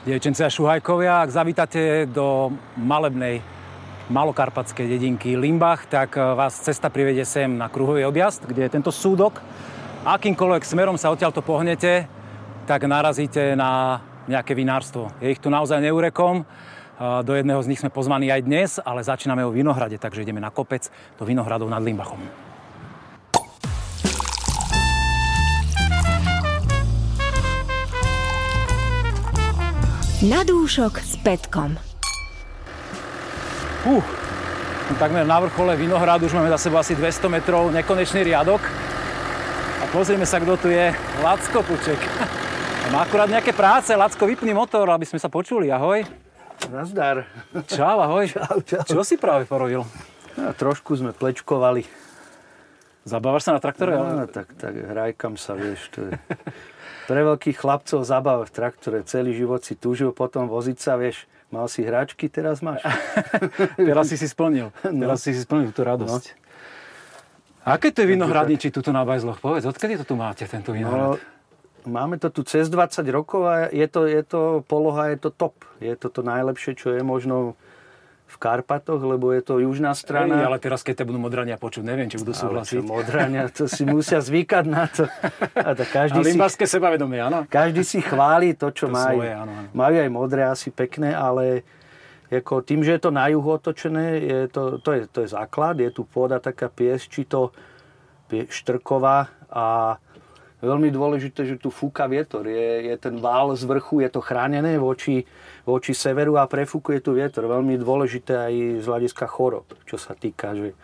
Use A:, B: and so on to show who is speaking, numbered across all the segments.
A: Dievčence a šuhajkovia, ak zavítate do malebnej malokarpatskej dedinky Limbach, tak eh, vás cesta privedie sem na kruhový objazd, kde je tento súdok. Akýmkoľvek smerom sa odtiaľto pohnete, tak narazíte na nejaké vinárstvo. Je ich tu naozaj neurekom. Eh, do jedného z nich sme pozvaní aj dnes, ale začíname o Vinohrade, takže ideme na kopec do Vinohradov nad Limbachom.
B: Na dúšok s Petkom.
A: Uh, takmer na vrchole Vinohradu, už máme za sebou asi 200 metrov, nekonečný riadok. A pozrieme sa, kto tu je. Lacko Puček. Má akurát nejaké práce. Lacko, vypni motor, aby sme sa počuli. Ahoj.
C: Nazdar.
A: Čau, ahoj.
C: Čau, čau.
A: Čo si práve porobil?
C: No, trošku sme plečkovali.
A: Zabávaš sa na traktore?
C: No, tak, tak hrajkam sa, vieš. To je... Pre veľkých chlapcov zabava v traktore. Celý život si túžil potom voziť sa, vieš. Mal si hračky, teraz máš.
A: Teraz si si splnil.
C: No.
A: Teraz si si splnil tú radosť. Aké to je vinohradniči tuto na Bajzloch? Povedz, odkedy to tu máte, tento
C: No,
A: vinohrad?
C: máme to tu cez 20 rokov a je to, je to poloha, je to top. Je to to najlepšie, čo je možno v Karpatoch, lebo je to južná
A: Ej,
C: strana.
A: ale teraz, keď te budú modrania počuť, neviem, či budú
C: Ale
A: súhlasiť.
C: modraňa, to si musia zvykať na to. A tak každý si
A: limbaské sebavedomie, áno?
C: Každý si chváli to, čo
A: To
C: majú.
A: svoje, áno, áno.
C: Majú aj modré asi pekné, ale ako tým, že je to na juhu otočené, je to, to, je, to je základ. Je tu pôda taká piesčito pie- štrková a veľmi dôležité, že tu fúka vietor. Je, je ten vál z vrchu, je to chránené voči, voči severu a prefúkuje tu vietor. Veľmi dôležité aj z hľadiska chorob, čo sa týka, že,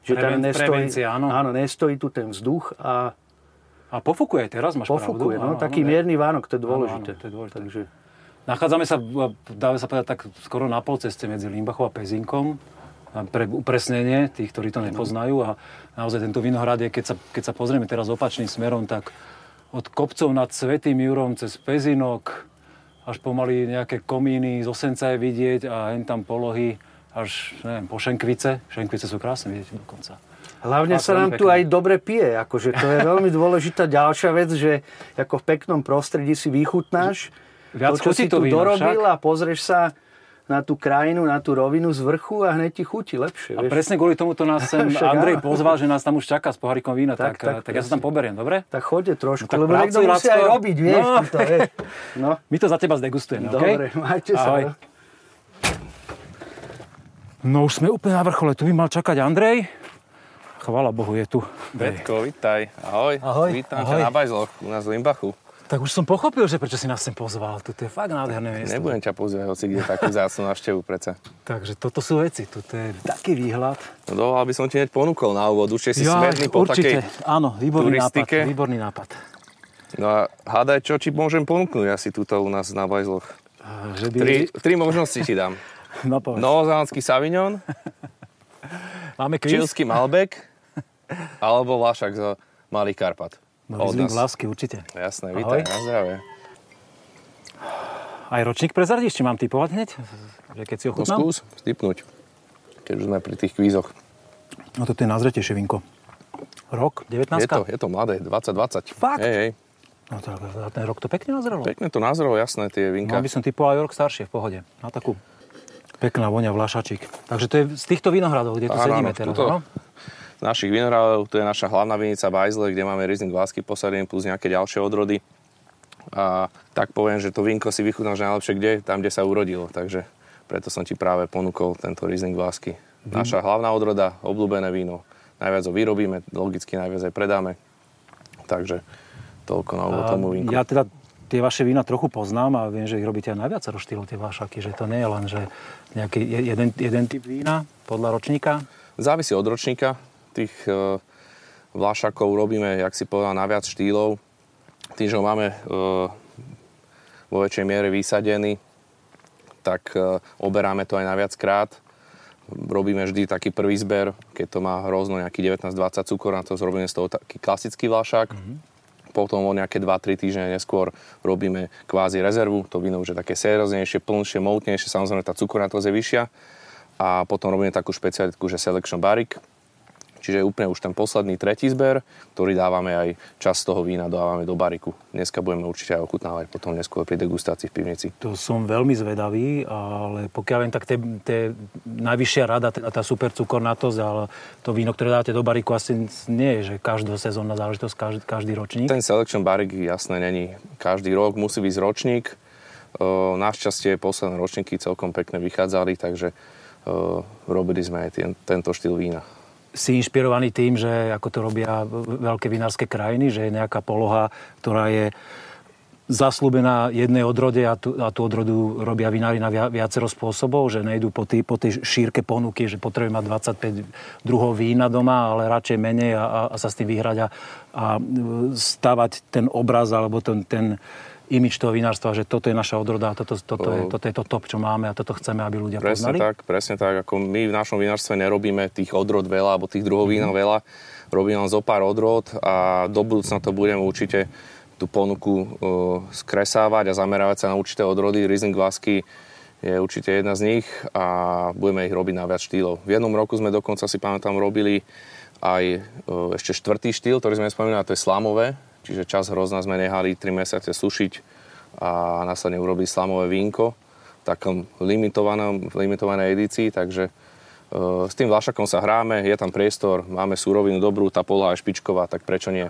C: že
A: Preven- prevencia, áno.
C: áno, nestojí tu ten vzduch a
A: A pofúkuje teraz, máš
C: pofúkuje.
A: pravdu.
C: No,
A: Áno,
C: taký
A: áno,
C: mierny vánok, to je
A: Áno,
C: dôležité.
A: áno, to je dôležité.
C: Takže,
A: Nachádzame sa, dáme sa povedať, tak skoro na polceste medzi Limbachom a Pezinkom. A pre upresnenie tých, ktorí to nepoznajú. A naozaj tento vinohrad je, keď sa, keď sa pozrieme teraz opačným smerom, tak od kopcov nad Svetým Jurom cez Pezinok až pomaly nejaké komíny z Osenca je vidieť a hen tam polohy až neviem, po Šenkvice. Šenkvice sú krásne vidieť dokonca.
C: Hlavne
A: Fakt
C: sa nám
A: veľmi
C: tu
A: pekné.
C: aj dobre pije. Akože to je veľmi dôležitá ďalšia vec, že ako v peknom prostredí si vychutnáš
A: Viac
C: to, čo si
A: to
C: tu
A: víno
C: dorobil
A: však.
C: a pozrieš sa na tú krajinu, na tú rovinu z vrchu a hneď ti chutí lepšie.
A: A
C: vieš.
A: presne kvôli tomuto nás sem Andrej pozval, že nás tam už čaká s pohárikom vína, tak, tak,
C: Tak,
A: tak, ja sa tam poberiem, dobre?
C: Tak choďte trošku,
A: No tak
C: lebo niekto musí aj robiť, vieš.
A: No.
C: To, vieš. no.
A: My to za teba zdegustujeme?
C: Dobre, majte sa.
A: Ahoj.
C: no.
A: No už sme úplne na vrchole, tu by mal čakať Andrej. Chvala Bohu, je tu.
D: Betko, vitaj. Ahoj.
C: Ahoj.
D: Vítam
A: Ahoj.
D: ťa na Bajzloch, u nás v Limbachu.
A: Tak už som pochopil, že prečo si nás sem pozval. Tu je fakt nádherné miesto.
D: Nebudem ťa pozvať hoci kde takú zácnu návštevu predsa.
A: Takže toto sú veci, tu je taký výhľad.
D: No dovolal by som ti hneď ponúkol na úvod, určite si
A: Ja,
D: smedný po
A: určite,
D: takej...
A: áno, výborný
D: turistike.
A: nápad, výborný nápad.
D: No a hádaj, čo ti môžem ponúknuť asi tuto u nás na Bajzloch.
A: Že by...
D: Tri, tri možnosti ti dám.
A: No, povedz.
D: Novozelandský Savignon,
A: Máme kvíz?
D: čilský Malbec, alebo Vlašak z Malých Karpat.
A: No,
D: nás.
A: lásky, určite.
D: Jasné,
A: Ahoj.
D: vítaj, na zdravie.
A: Aj ročník prezradíš, či mám typovať hneď? Že keď si ho
D: No
A: chutnám?
D: skús stipnúť, keď už sme pri tých kvízoch.
A: No toto je nazretejšie vinko. Rok, 19
D: Je to, je to mladé, 2020.
A: Fakt?
D: Hej, hej.
A: No to, za ten rok to pekne nazrelo.
D: Pekne to názrelo, jasné, tie vinka.
A: No by som typoval aj rok staršie, v pohode. Na takú pekná voňa vlašačík. Takže to je z týchto vinohradov, kde tu
D: Áno,
A: sedíme
D: áno,
A: teraz.
D: tuto.
A: No?
D: Našich vinohradov, tu je naša hlavná vinica Bajzle, kde máme Riesling Vlásky posadený plus nejaké ďalšie odrody. A tak poviem, že to vínko si vychutnáš najlepšie kde? Tam, kde sa urodilo. Takže preto som ti práve ponúkol tento Riesling Vlásky. Naša hlavná odroda, obľúbené víno. Najviac ho vyrobíme, logicky najviac aj predáme. Takže toľko na úvod tomu vínku.
A: Ja teda tie vaše vína trochu poznám a viem, že ich robíte aj na viacero štýlov, tie vášaky, že to nie je len, že nejaký je- jeden, jeden typ vína podľa ročníka.
D: Závisí od ročníka. Tých e, vlášakov robíme, jak si povedal, na viac štýlov. Tým, že ho máme e, vo väčšej miere vysadený, tak e, oberáme to aj na viac krát. Robíme vždy taký prvý zber, keď to má hrozno nejaký 19-20 cukor, na to zrobíme z toho taký klasický vlášak. Potom o nejaké 2-3 týždne neskôr robíme kvázi rezervu. To víno už je také sérioznejšie, plnšie, moutnejšie, samozrejme tá cukornatosť je vyššia. A potom robíme takú špecialitku, že Selection Barrick. Čiže úplne už ten posledný tretí zber, ktorý dávame aj čas toho vína, dávame do bariku. Dneska budeme určite aj ochutnávať potom neskôr pri degustácii v pivnici.
A: To som veľmi zvedavý, ale pokiaľ viem, tak tie najvyššia rada, teda tá super cukornatosť, ale to víno, ktoré dáte do bariku, asi nie je, že sezónna záležitosť, každý, každý ročník.
D: Ten selection barik jasné není. Každý rok musí byť ročník. Našťastie posledné ročníky celkom pekne vychádzali, takže robili sme aj ten, tento štýl vína
A: si inšpirovaný tým, že ako to robia veľké vinárske krajiny, že je nejaká poloha, ktorá je zaslúbená jednej odrode a tú, a tú odrodu robia vinári na viacero spôsobov, že nejdú po, tý, po tej šírke ponuky, že potrebujú mať 25 druhov vína doma, ale radšej menej a, a, a sa s tým vyhrať a, a stavať ten obraz alebo ten, ten imič toho vinárstva, že toto je naša odroda, toto, toto, je, toto je to top, čo máme a toto chceme, aby ľudia
D: presne
A: poznali?
D: tak, presne tak. Ako my v našom vinárstve nerobíme tých odrod veľa, alebo tých druhov vína mm-hmm. veľa. Robíme len zo pár odrod a do budúcna to budeme určite tú ponuku uh, skresávať a zamerávať sa na určité odrody. Riesling Vasky je určite jedna z nich a budeme ich robiť na viac štýlov. V jednom roku sme dokonca si pamätám robili aj uh, ešte štvrtý štýl, ktorý sme spomínali, to je slamové, Čiže čas hrozna sme nehali 3 mesiace sušiť a následne urobili slamové vínko v takom limitovanom, limitovanej edícii, takže e, s tým vlašakom sa hráme, je tam priestor, máme súrovinu dobrú, tá pola je špičková, tak prečo nie?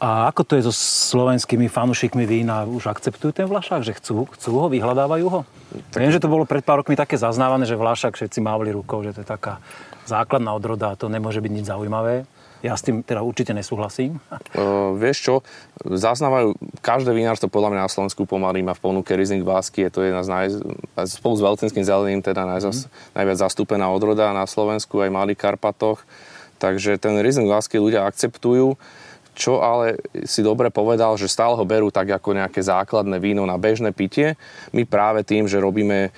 A: A ako to je so slovenskými fanúšikmi vína? Už akceptujú ten vlašák, že chcú, chcú ho, vyhľadávajú ho? Tak... Viem, že to bolo pred pár rokmi také zaznávané, že vlašák všetci mávli rukou, že to je taká základná odroda a to nemôže byť nič zaujímavé. Ja s tým teda určite nesúhlasím.
D: Uh, vieš čo, zaznávajú, každé vinárstvo podľa mňa na Slovensku pomaly má v ponuke Riesling Vásky, je to jedna z naj, spolu s Veltinským zeleným teda najzas, mm. najviac zastúpená odroda na Slovensku, aj Malých Karpatoch. Takže ten Riesling Vásky ľudia akceptujú. Čo ale si dobre povedal, že stále ho berú tak ako nejaké základné víno na bežné pitie. My práve tým, že robíme e,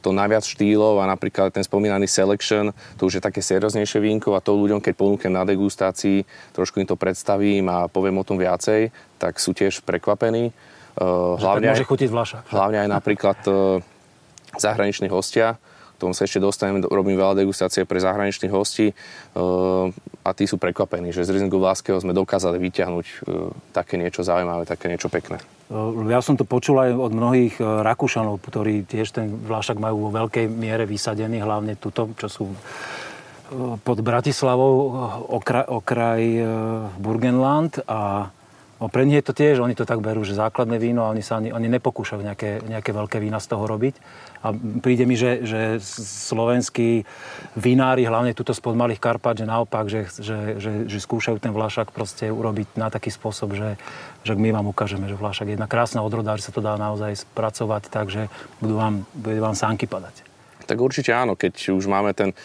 D: to najviac štýlov a napríklad ten spomínaný selection, to už je také serióznejšie vínko a to ľuďom, keď ponúknem na degustácii, trošku im to predstavím a poviem o tom viacej, tak sú tiež prekvapení.
A: E, hlavne, môže chutiť vlaša.
D: Hlavne aj napríklad e, zahraniční hostia, tomu sa ešte dostanem, robím veľa degustácie pre zahraničných hostí eh, a tí sú prekvapení, že z Rieslingu Vláskeho sme dokázali vyťahnuť eh, také niečo zaujímavé, také niečo pekné.
A: Eh, ja som to počul aj od mnohých Rakúšanov, ktorí tiež ten vlášak majú vo veľkej miere vysadený, hlavne tuto, čo sú pod Bratislavou, okraj, okraj Burgenland a No pre nich je to tiež, oni to tak berú, že základné víno, a oni sa ani, oni nepokúšajú nejaké, nejaké veľké vína z toho robiť. A príde mi, že, že slovenskí vinári, hlavne tuto spod Malých Karpat, že naopak, že, že, že, že skúšajú ten vlašak proste urobiť na taký spôsob, že, že my vám ukážeme, že vlašak je jedna krásna odroda, že sa to dá naozaj spracovať tak, že budú vám, budú vám sánky padať.
D: Tak určite áno, keď už máme ten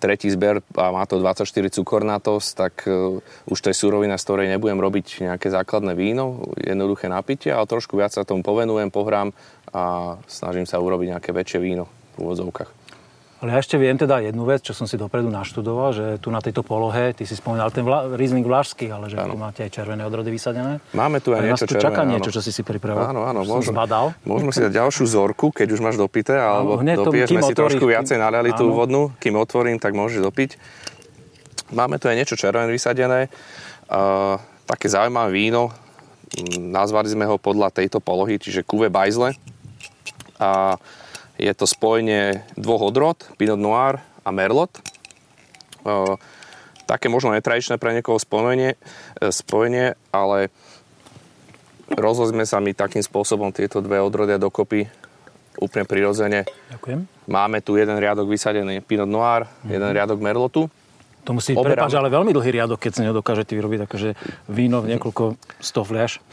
D: tretí zber a má to 24 cukornatosť, tak uh, už to je surovina, z ktorej nebudem robiť nejaké základné víno, jednoduché napitie, ale trošku viac sa tomu povenujem, pohrám a snažím sa urobiť nejaké väčšie víno v úvodzovkách.
A: Ale ja ešte viem teda jednu vec, čo som si dopredu naštudoval, že tu na tejto polohe, ty si spomínal ten vla, Riesling Vlašský, ale že ano. tu máte aj červené odrody vysadené.
D: Máme tu aj niečo
A: tu čaká niečo, čo si si pripravil.
D: Áno, áno, môžem, zbadal. Môžeme si dať ďalšiu zorku, keď už máš dopité, alebo áno, dopiješ si trošku viacej naliali tú vodnú, kým otvorím, tak môžeš dopiť. Máme tu aj niečo červené vysadené, uh, také zaujímavé víno, nazvali sme ho podľa tejto polohy, čiže Kuve Bajzle. A je to spojenie dvoch odrod, Pinot Noir a Merlot. Také možno netradičné pre niekoho spojenie, e, spojenie ale rozhodli sme sa mi takým spôsobom tieto dve odrodia dokopy úplne prirodzene.
A: Ďakujem.
D: Máme tu jeden riadok vysadený Pinot Noir, mm-hmm. jeden riadok Merlotu
A: to musí, prepáč, ale veľmi dlhý riadok, keď si nedokážete vyrobiť akože víno v niekoľko sto fľaš.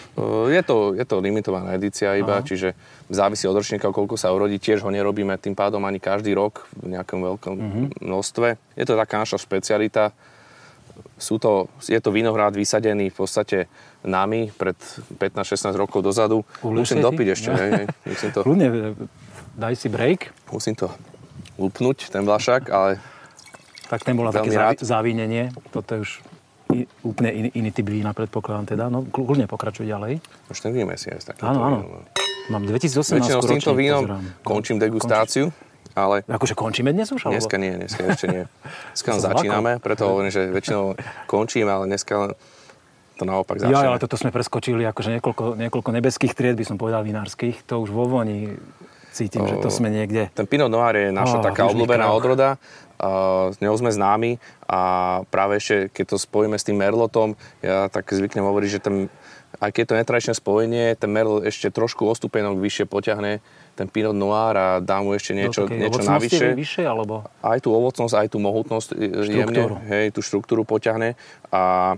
D: Je to, je to limitovaná edícia iba, Aha. čiže závisí od ročníka, koľko sa urodí. Tiež ho nerobíme tým pádom ani každý rok v nejakom veľkom uh-huh. množstve. Je to taká naša špecialita. Sú to, je to vinohrad vysadený v podstate nami pred 15-16 rokov dozadu. Musím dopiť ešte. Ja. Hej, hej. Musím to...
A: Kľudne, daj si break.
D: Musím to upnúť, ten vlašak, ale
A: tak ten bola také rád. závínenie. Toto je už úplne iný, iný typ vína, predpokladám teda. No, kľudne pokračuj ďalej.
D: Už ten víme si aj
A: Áno, áno. Mám 2018
D: Väčšinou s týmto vínom pozerám. končím degustáciu. ale
A: Akože končíme dnes už? Alebo?
D: dneska nie, dneska ešte nie. Dneska začíname, preto hovorím, že väčšinou končíme, ale dneska to naopak začneme.
A: Ja, ale toto sme preskočili, akože niekoľko, niekoľko nebeských tried, by som povedal, vinárskych. To už vo voni cítim, že to sme niekde.
D: Ten Pinot Noir je naša
A: Á,
D: taká obľúbená odroda. S ňou sme známi a práve ešte, keď to spojíme s tým Merlotom, ja tak zvyknem hovoriť, že ten, aj keď je to netradičné spojenie, ten Merlot ešte trošku o stupienok vyššie potiahne ten Pinot Noir a dá mu ešte niečo,
A: takej
D: niečo navyše.
A: vyššie, alebo?
D: Aj tú ovocnosť, aj tú mohutnosť jemne, hej, tú štruktúru poťahne a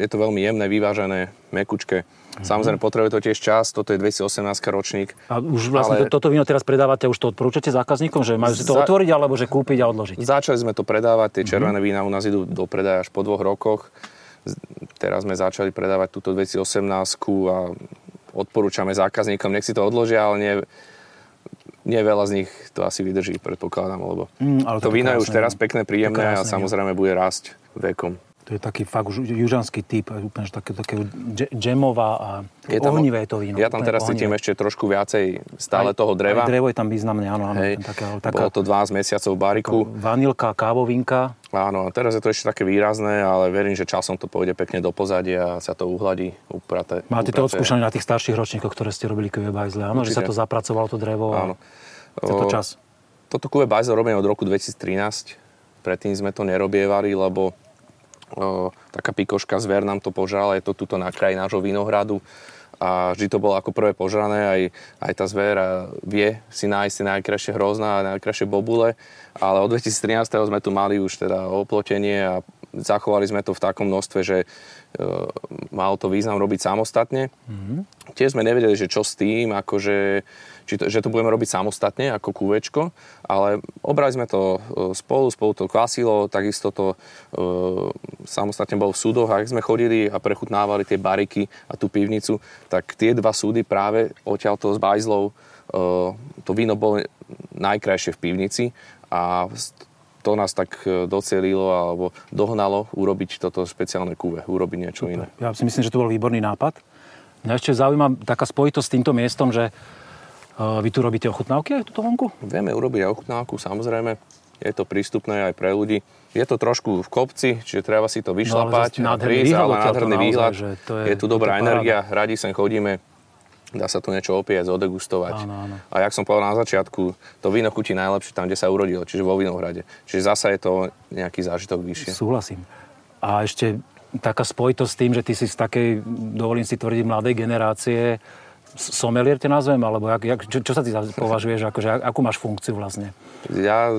D: je to veľmi jemné, vyvážené, mekučké.
A: Mhm.
D: Samozrejme, potrebuje to tiež čas, toto je 218 ročník.
A: A už vlastne
D: Ale-
A: to, toto víno teraz predávate, už to odporúčate zákazníkom, že majú si to
D: Za-
A: otvoriť, alebo že kúpiť a odložiť?
D: Začali sme to predávať,
A: Mhm.
D: tie červené vína u nás idú do predaja až po dvoch rokoch. Teraz sme začali predávať túto 2018 a odporúčame zákazníkom, nech si to odložia, ale nie, nie veľa z nich to asi vydrží, predpokladám, lebo
A: Mm, ale
D: to
A: to
D: víno je už teraz pekné, príjemné a
A: krásne, no.
D: samozrejme bude rásť vekom.
A: To je taký fakt už južanský typ, úplne že také, také dže- džemová a
D: Je tam-
A: ohnivé je to víno.
D: Ja tam teraz cítim
A: ohnivé.
D: ešte trošku viacej stále
A: Aj-
D: toho dreva.
A: Aj drevo je tam významné, áno, áno.
D: Hej,
A: Taká,
D: bolo
A: taká
D: to 12 mesiacov v bariku.
A: vanilka, kávovinka.
D: Áno, a teraz je to ešte také výrazné, ale verím, že časom to pôjde pekne do pozadia a sa to uhladí, uprate.
A: Máte to
D: uprate.
A: odskúšané na tých starších ročníkoch, ktoré ste robili Kuve Bajzle, áno, že sa
D: Určite.
A: to zapracovalo to drevo a
D: Áno.
A: chce to čas.
D: Toto kuve Bajzel robíme od roku 2013. Predtým sme to nerobievali, lebo o, taká pikoška zver nám to požrala. Je to tuto na kraji nášho vinohradu. A vždy to bolo ako prvé požrané. Aj, aj tá zver vie si nájsť tie najkrajšie hrozná a najkrajšie bobule. Ale od 2013. sme tu mali už teda oplotenie a zachovali sme to v takom množstve, že e, malo to význam robiť samostatne. Mm-hmm. Tiež sme nevedeli, že čo s tým, akože, či to, že to budeme robiť samostatne ako kúvečko, ale obrali sme to e, spolu, spolu to kvasilo, takisto to e, samostatne bolo v súdoch a ak sme chodili a prechutnávali tie bariky a tú pivnicu, tak tie dva súdy práve odtiaľto s bajzlou e, to víno bolo najkrajšie v pivnici a to nás tak e, docelilo alebo dohnalo urobiť toto špeciálne kúve, urobiť niečo iné.
A: Ja si myslím, že to bol výborný nápad. Mňa ešte zaujíma taká spojitosť s týmto miestom, že vy tu robíte ochutnávky aj tuto vonku?
D: Vieme urobiť aj ochutnávku, samozrejme. Je to prístupné aj pre ľudí. Je to trošku v kopci, čiže treba si to vyšlapať
A: zase
D: a
A: nádherný výhľad
D: ale nádherný
A: naozaj,
D: výhľad.
A: že to je-
D: je, tu
A: je
D: dobrá
A: paráda.
D: energia, radi sem chodíme. Dá sa tu niečo opiec, odegustovať.
A: Áno, áno.
D: A jak som povedal na začiatku, to víno chutí najlepšie tam, kde sa urodilo, čiže vo vinohrade. Čiže zasa je to nejaký zážitok vyššie.
A: Súhlasím. A ešte taká spojitosť s tým, že ty si z takej, dovolím si tvrdiť, mladej generácie, somelier te nazvem, alebo jak, jak, čo, čo sa ty považuješ, akože, ak- akú máš funkciu vlastne?
D: Ja...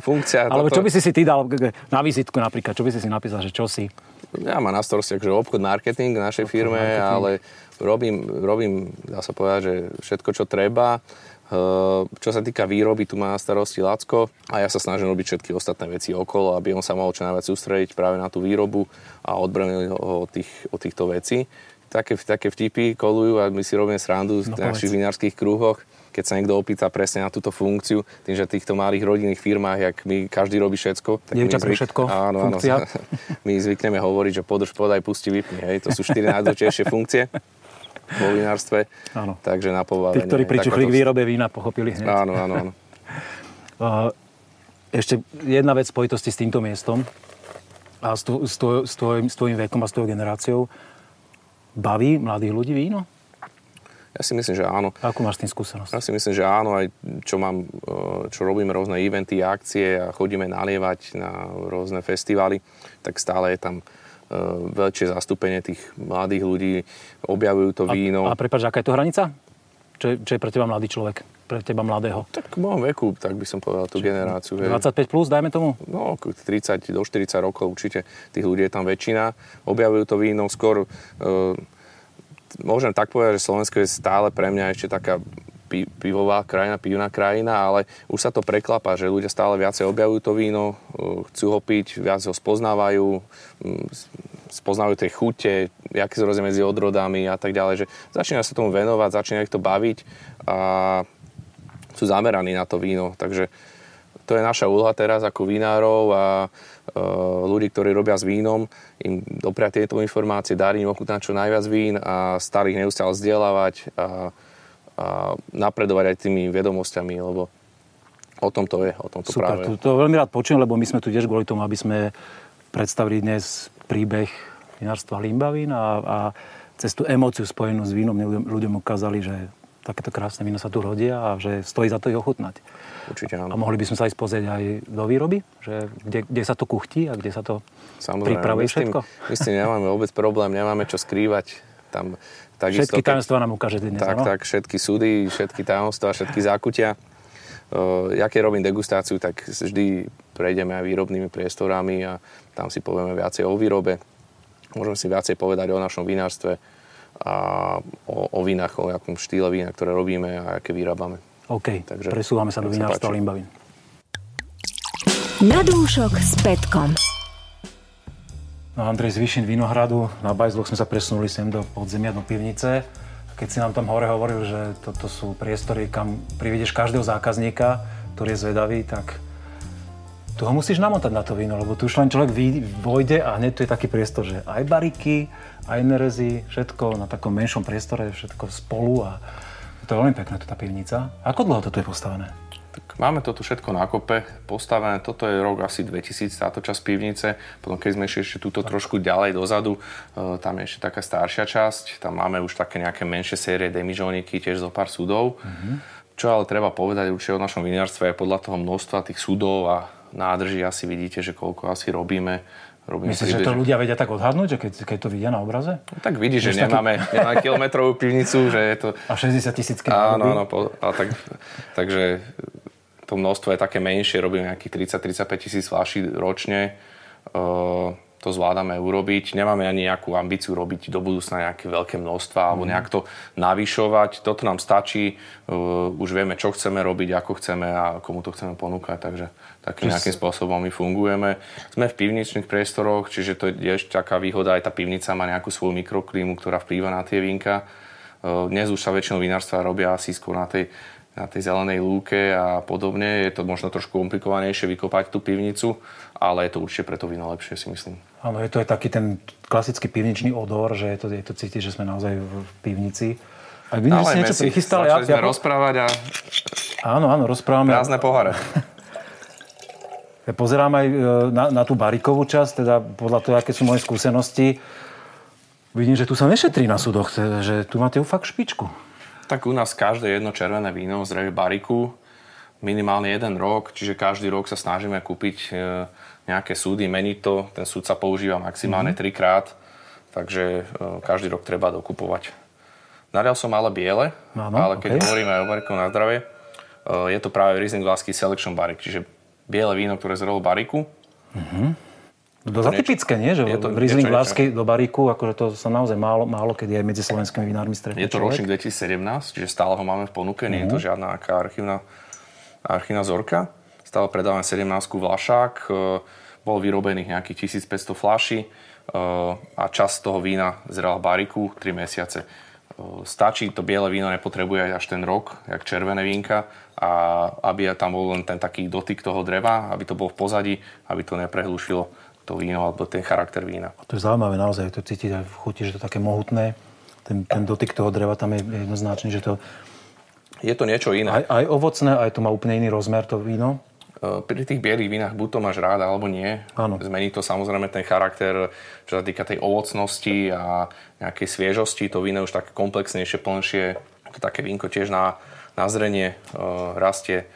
D: Funkcia...
A: Alebo čo
D: toto-
A: by si si ty dal na vizitku napríklad, čo by si si napísal, že čo si?
D: Ja mám na starosti akože obchod marketing v našej firme,
A: marketing.
D: ale robím, robím, dá sa povedať, že všetko, čo treba. Eh, Čo sa týka výroby, tu má na starosti Lacko a ja sa snažím robiť všetky ostatné veci okolo, aby on sa mohol čo najviac sústrediť práve na tú výrobu a odbraniť ho od, tých, od týchto vecí. Také, také vtipy kolujú a my si robíme srandu v
A: No,
D: našich
A: povedz.
D: vinárskych krúhoch, keď sa niekto opýta presne na túto funkciu, tým, že v týchto malých rodinných firmách, jak my každý robí všetko. tak
A: Dievča pre všetko,
D: áno, áno, my zvykneme hovoriť, že podrž, podaj, pusti, vypni. Hej. To sú štyri najdôležitejšie funkcie vo vinárstve.
A: Áno.
D: Takže na poválenie.
A: Tí, ktorí pričuchli k výrobe vína, pochopili hneď.
D: Áno, áno, áno.
A: Ešte jedna vec v spojitosti s týmto miestom a s, tvoj, s, tvojim, s tvojim vekom a s tvojou generáciou. Baví mladých ľudí víno?
D: Ja si myslím, že áno.
A: Akú máš s tým skúsenosť?
D: Ja si myslím, že áno, aj čo, mám, e, čo robíme rôzne eventy, akcie a chodíme nalievať na rôzne festivaly, tak stále je tam e, väčšie zastúpenie tých mladých ľudí, objavujú to víno.
A: A, a prepáč, aká je to hranica? Čo je, čo je pre teba mladý človek? Pre teba mladého?
D: tak v mojom veku, tak by som povedal tú generáciu. hej.
A: 25 plus, dajme tomu?
D: No, k 30 do 40 rokov určite tých ľudí je tam väčšina. Objavujú to víno skôr, e, môžem tak povedať, že Slovensko je stále pre mňa ešte taká pi- pivová krajina, pivná krajina, ale už sa to preklapa, že ľudia stále viacej objavujú to víno, e, chcú ho piť, viac ho spoznávajú, spoznávajú tie chute, aké sú rozdiely medzi odrodami a tak ďalej, že začína sa tomu venovať, začína ich to baviť a sú zameraní na to víno, takže to je naša úloha teraz ako vinárov a e, ľudí, ktorí robia s vínom, im dopriať tieto informácie, dať im ochutnať čo najviac vín a starých neustále vzdelávať a, a napredovať aj tými vedomosťami, lebo O tom to je, o tom to
A: Super,
D: práve.
A: to, to veľmi rád počujem, lebo my sme tu tiež kvôli tomu, aby sme predstavili dnes príbeh vinárstva Limbavín a, a cez tú emóciu spojenú s vínom ľuďom, ukázali, že takéto krásne víno sa tu rodia a že stojí za to ich ochutnať.
D: Určite
A: A
D: áno.
A: mohli by sme sa aj pozrieť aj do výroby, že kde, kde sa to kuchtí a kde sa to pripravuje
D: my
A: všetko.
D: My s tým nemáme vôbec problém, nemáme čo skrývať. Tam, takisto,
A: Všetky tajomstvá nám ukážete dnes,
D: Tak,
A: áno?
D: tak, všetky súdy, všetky tajomstvá, všetky zákutia. Uh, ja keď robím degustáciu, tak vždy prejdeme aj výrobnými priestorami a tam si povieme viacej o výrobe. Môžeme si viacej povedať o našom vinárstve a o, o vínach, o akom štýle vína, ktoré robíme a aké vyrábame.
A: OK,
D: Takže
A: presúvame sa do vinárstva. Limbavín.
B: Na dúšok s Petkom.
A: No Andrej z Vyšin Vinohradu, na Bajzloch sme sa presunuli sem do podzemia, do pivnice. Keď si nám tam hore hovoril, že toto sú priestory, kam priviedeš každého zákazníka, ktorý je zvedavý, tak tu ho musíš namotať na to víno, lebo tu už len človek vojde a hneď tu je taký priestor, že aj bariky, aj nerezy, všetko na takom menšom priestore, všetko spolu a to je veľmi pekné, tá pivnica. Ako dlho to tu je postavené?
D: Tak máme to tu všetko na kope postavené. Toto je rok asi 2000, táto časť pivnice. Potom keď sme išli ešte túto trošku ďalej dozadu, e, tam je ešte taká staršia časť. Tam máme už také nejaké menšie série demižoniky, tiež zo pár súdov. Čo ale treba povedať určite o našom vinárstve je podľa toho množstva tých súdov a nádrží asi vidíte, že koľko asi robíme. Robíme
A: Myslíš, že to ľudia vedia tak odhadnúť, že keď, keď to vidia na obraze?
D: Tak vidíš, že
A: taký-
D: nemáme, nemáme kilometrovú pivnicu, že je to...
A: A 60 tisíc
D: Áno, áno, po, a tak, takže to množstvo je také menšie, robíme nejakých 30-35 tisíc fľaší ročne. Uh, to zvládame urobiť. Nemáme ani nejakú ambíciu robiť do budúcna nejaké veľké množstva alebo nejak to navyšovať. Toto nám stačí. Uh, už vieme, čo chceme robiť, ako chceme a komu to chceme ponúkať. Takže takým nejakým spôsobom my fungujeme. Sme v pivničných priestoroch, čiže to je ešte taká výhoda. Aj tá pivnica má nejakú svoju mikroklímu, ktorá vplýva na tie vínka. Uh, Dnes už sa väčšinou vinárstva robia asi skôr na tej na tej zelenej lúke a podobne. Je to možno trošku komplikovanejšie vykopať tú pivnicu, ale je to určite pre to víno lepšie, si myslím.
A: Áno, je to aj taký ten klasický pivničný odor, že je to, je to cítiť, že sme naozaj v pivnici. A vidím, že si niečo prichystal.
D: Začali sme
A: po-
D: rozprávať a
A: Áno, áno, rozprávame.
D: prázdne poháre.
A: Ja pozerám aj e, na, na tú barikovú časť, teda podľa toho, aké sú moje skúsenosti. Vidím, že tu sa nešetrí na súdoch, teda, že tu máte fakt špičku.
D: Tak u nás každé jedno červené víno zreje bariku minimálne jeden rok, čiže každý rok sa snažíme kúpiť e, nejaké súdy, meniť to. Ten súd sa používa maximálne
A: Mhm.
D: trikrát, takže e, každý rok treba dokupovať. Narial som ale biele,
A: Áno,
D: ale keď
A: okej.
D: hovoríme aj o barikoch na zdravie, je to práve Riesling Vlasky Selection Barik, čiže biele víno, ktoré zrelo bariku.
A: Dosť atypické, nie? Že
D: je to
A: Riesling. Vlásky do baríku, akože to sa naozaj málo, málo kedy aj medzi slovenskými vinármi stretne
D: Je to ročník 2017, čiže stále ho máme v ponuke, nie je
A: Mhm.
D: to žiadna aká archívna, archívna zorka. Stále predávame 17 Vlašák, e, bol vyrobených nejakých 1500 fľaší e, a čas toho vína zrela bariku 3 mesiace. Stačí, to biele víno nepotrebuje až ten rok, jak červené vínka, a aby tam bol len ten taký dotyk toho dreva, aby to bolo v pozadí, aby to neprehlušilo to víno alebo ten charakter vína.
A: A to je zaujímavé naozaj, to cítiť aj v chuti, že to také mohutné. Ten, ten dotyk toho dreva tam je jednoznačný, že to
D: Je to niečo iné.
A: aj, aj ovocné, aj to má úplne iný rozmer, to víno.
D: E, Pri tých bielých vínach buď to máš rád, alebo nie.
A: Áno.
D: Zmení to samozrejme ten charakter, čo sa týka tej ovocnosti a nejakej sviežosti. To víno už také komplexnejšie, plnšie. Také vínko tiež na, na zrenie e, rastie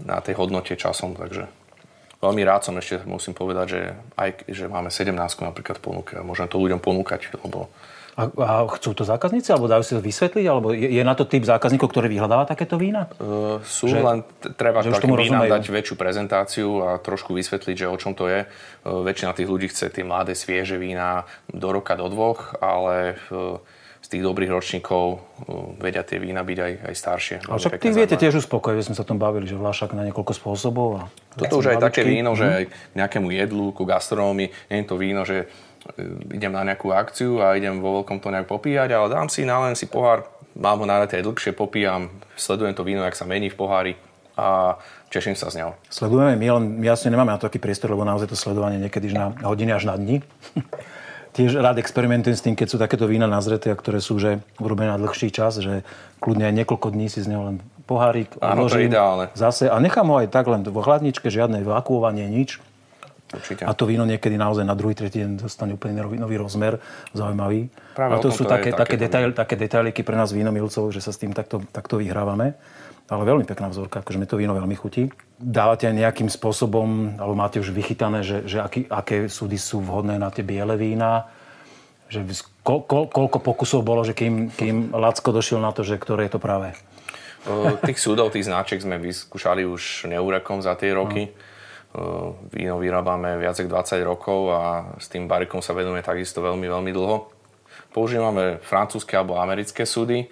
D: na tej hodnote časom, takže veľmi rád som ešte musím povedať, že aj že máme 17 napríklad ponuke a môžem to ľuďom ponúkať, lebo
A: A, a chcú to zákazníci, alebo dajú si to vysvetliť, alebo je, je na to typ zákazníkov, ktorý vyhľadáva takéto vína?
D: Uh, sú,
A: Že-
D: len treba
A: že
D: takým vínam
A: rozumejú.
D: dať väčšiu prezentáciu a trošku vysvetliť, že o čom to je. Uh, väčšina tých ľudí chce tie mladé, svieže vína do roka, do dvoch, ale uh, z tých dobrých ročníkov uh, vedia tie vína byť aj, aj staršie. Veľmi
A: však ty viete tiež uspokojiť, sme sa tom bavili, že vlášak na niekoľko spôsobov. A
D: Toto už aj také víno, že aj k nejakému jedlu, ku gastronómii, nie je to víno, že idem na nejakú akciu a idem vo veľkom to nejak popíjať, ale dám si, nalem si pohár, mám ho naletý aj dlhšie, popíjam, sledujem to víno, jak sa mení v pohári a teším sa z neho.
A: Sledujeme my, len my jasne nemáme na to taký priestor, lebo naozaj to sledovanie niekedy na hodiny až na dni. tiež rád experimentujem s tým, keď sú takéto vína nazreté, ktoré sú že urobené na dlhší čas, že kľudne aj niekoľko dní si z neho len pohárik
D: Áno, to je ideálne.
A: Zase, a nechám ho aj tak len vo chladničke, žiadne vakuovanie, nič.
D: Určite.
A: A to víno niekedy naozaj na druhý, tretí deň dostane úplne nový, nový rozmer, zaujímavý.
D: Práve
A: a to sú
D: to
A: také, také, detail, také detailiky pre nás vínomilcov, že sa s tým takto, takto vyhrávame. Ale veľmi pekná vzorka, akože mi to víno veľmi chutí. Dávate aj nejakým spôsobom, alebo máte už vychytané, že, že aký, aké súdy sú vhodné na tie biele vína? Že ko, ko, koľko pokusov bolo, že kým, kým Lacko došiel na to, že ktoré je to práve?
D: Tých súdov, tých značiek sme vyskúšali už neúrekom za tie roky. O, Víno vyrábame viac ako 20 rokov a s tým barikom sa venujeme takisto veľmi, veľmi dlho. Používame francúzske alebo americké súdy.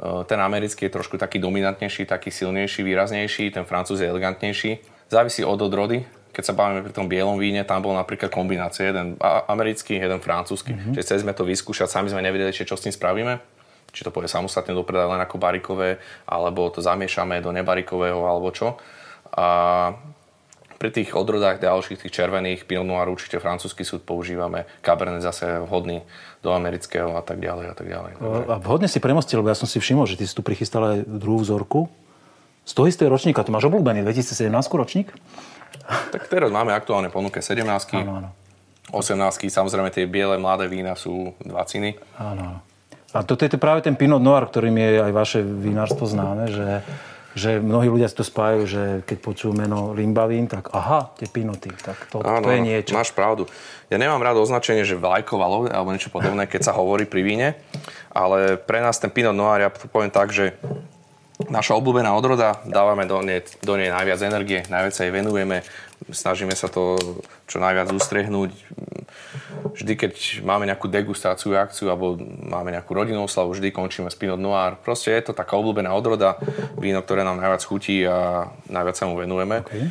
D: O, Ten americký je trošku taký dominantnejší, taký silnejší, výraznejší, ten francúz je elegantnejší. Závisí od odrody. Keď sa bavíme pri tom bielom víne, tam bol napríklad kombinácia, jeden americký, jeden francúzsky. Mm-hmm. Čiže chceli sme to vyskúšať, sami sme nevedeli, čo s tým spravíme či to pôjde samostatne do predaja len ako barikové, alebo to zamiešame do nebarikového, alebo čo. A pri tých odrodách ďalších, tých červených, Pinot Noir určite francúzsky súd používame, Cabernet zase vhodný do amerického a tak ďalej a tak ďalej. Takže,
A: A vhodne si premostil, lebo ja som si všimol, že ty si tu prichystal aj druhú vzorku. Z toho istého ročníka, to máš obľúbený, 2017 ročník?
D: tak teraz máme aktuálne ponuke 17
A: Áno, áno.
D: 18 samozrejme tie biele mladé vína sú dva ciny.
A: Áno, áno. A toto je to práve ten Pinot Noir, ktorým je aj vaše vinárstvo známe, že, že mnohí ľudia si to spájajú, že keď počujú meno Limbavín, tak aha, tie Pinoty, tak to, to je niečo.
D: máš pravdu. Ja nemám rád označenie, že vlajková loď alebo niečo podobné, keď sa hovorí pri víne, ale pre nás ten Pinot Noir, ja poviem tak, že naša obľúbená odroda, dávame do nej, do nej najviac energie, najviac sa jej venujeme, snažíme sa to čo najviac ustrehnúť. Vždy, keď máme nejakú degustáciu, akciu alebo máme nejakú rodinnú oslavu, vždy končíme s Pinot Noir. Proste je to taká obľúbená odroda, víno, ktoré nám najviac chutí a najviac sa mu venujeme.
A: Okay.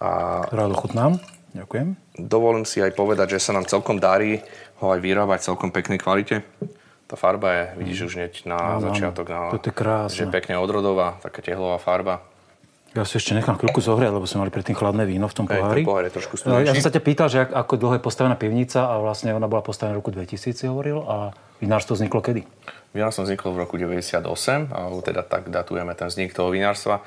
D: A
A: Rád ochutnám. Ďakujem.
D: dovolím si aj povedať, že sa nám celkom darí ho aj vyrábať v celkom peknej kvalite. Tá farba je, vidíš už hneď na
A: Áno,
D: začiatok, na,
A: Toto je krásne.
D: že je pekne odrodová, taká tehlová farba.
A: Ja si ešte nechám chvíľku zohriať, lebo sme mali predtým chladné víno v tom pohári.
D: ten pohár je trošku
A: No, Ja som sa ťa pýtal, že ak- ako dlho je postavená pivnica a vlastne ona bola postavená v roku 2000, si hovoril, a vinárstvo vzniklo kedy?
D: Vinárstvo vzniklo v roku 98, alebo teda tak datujeme ten vznik toho vinárstva,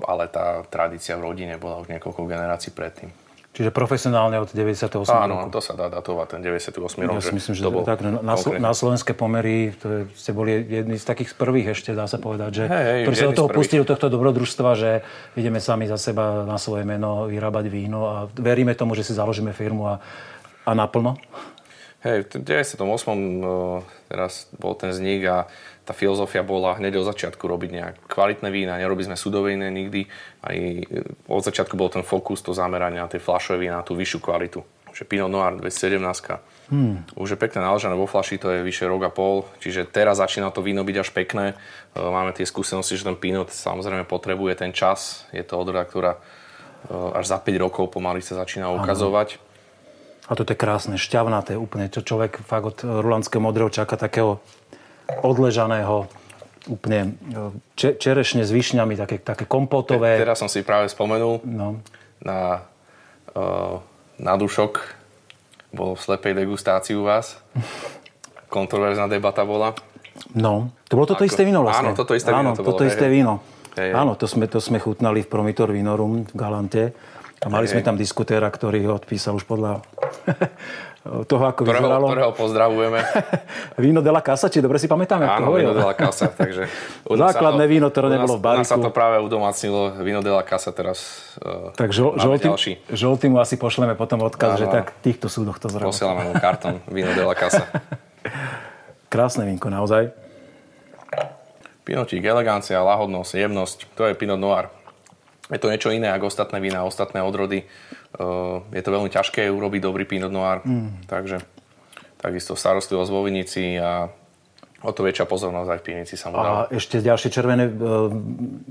D: ale tá tradícia v rodine bola už niekoľko generácií predtým.
A: Čiže profesionálne od 98
D: Áno,
A: roku.
D: to sa dá datovať, ten 98 rok.
A: Ja si myslím, že
D: to bol
A: tak, no, na, na,
D: konkrétne.
A: na slovenské pomery to je, ste boli jedni z takých z prvých ešte, dá sa povedať, že,
D: Hej, hej,
A: ktorí sa do toho pustili do tohto dobrodružstva, že ideme sami za seba na svoje meno vyrábať víno a veríme tomu, že si založíme firmu a, a naplno.
D: Hej, v 98. eh, teraz bol ten vznik a tá filozofia bola hneď od začiatku robiť nejak kvalitné vína, nerobili sme sudové vína nikdy. Aj eh, od začiatku bol ten fokus, to zameranie na tie fľašové vína, na tú vyššiu kvalitu. Že Pinot Noir 2017. Hmm. Už je pekné naložené vo fľaši, to je vyše rok a pol, čiže teraz začína to víno byť až pekné. Eh, Máme tie skúsenosti, že ten Pinot samozrejme potrebuje ten čas. Je to odroda, ktorá eh, až za 5 rokov pomaly sa začína ukazovať.
A: A toto je krásne, šťavnaté úplne. Čo človek fakt od rulandského modrého čaká takého odležaného, úplne e, če, čerešne s višňami, také, také kompotové.
D: Teraz som si práve spomenul,
A: No.
D: na, uh, na dušok. Bolo v slepej degustácii u vás. Kontroverzná debata bola.
A: No, to bolo toto
D: Ako-
A: isté víno vlastne.
D: áno, toto isté
A: áno,
D: víno to
A: toto
D: bolo,
A: isté víno.
D: Hej.
A: Áno, to sme, to sme chutnali v Promitor Vinorum v Galante. A mali
D: Hej,
A: sme tam diskutéra, ktorý ho odpísal už podľa toho, ako
D: Ktorého,
A: vyzeralo.
D: ktorého pozdravujeme.
A: Víno de la Casa, či dobre si pamätáme,
D: Áno? Vino de la Casa. Takže
A: Základné víno, ktoré nebolo v
D: U nás sa to práve udomacnilo. Vino de la Casa teraz uh,
A: Tak žol, žoltým, žoltým mu asi pošleme potom odkaz,
D: Áno,
A: že tak týchto súdoch to zrovna.
D: Posielame mu kartón Vino de la Casa.
A: Krásne vínko, naozaj.
D: Pinotík, elegancia, lahodnosť, jemnosť, to je Pinot Noir. Je to niečo iné ako ostatné vína, ostatné odrody. Uh, je to veľmi ťažké urobiť dobrý Pinot Noir, mm. takže takisto starostlivosť vo vinici a o to väčšia pozornosť aj v pivnici sa mu
A: A ešte ďalšie červené, e,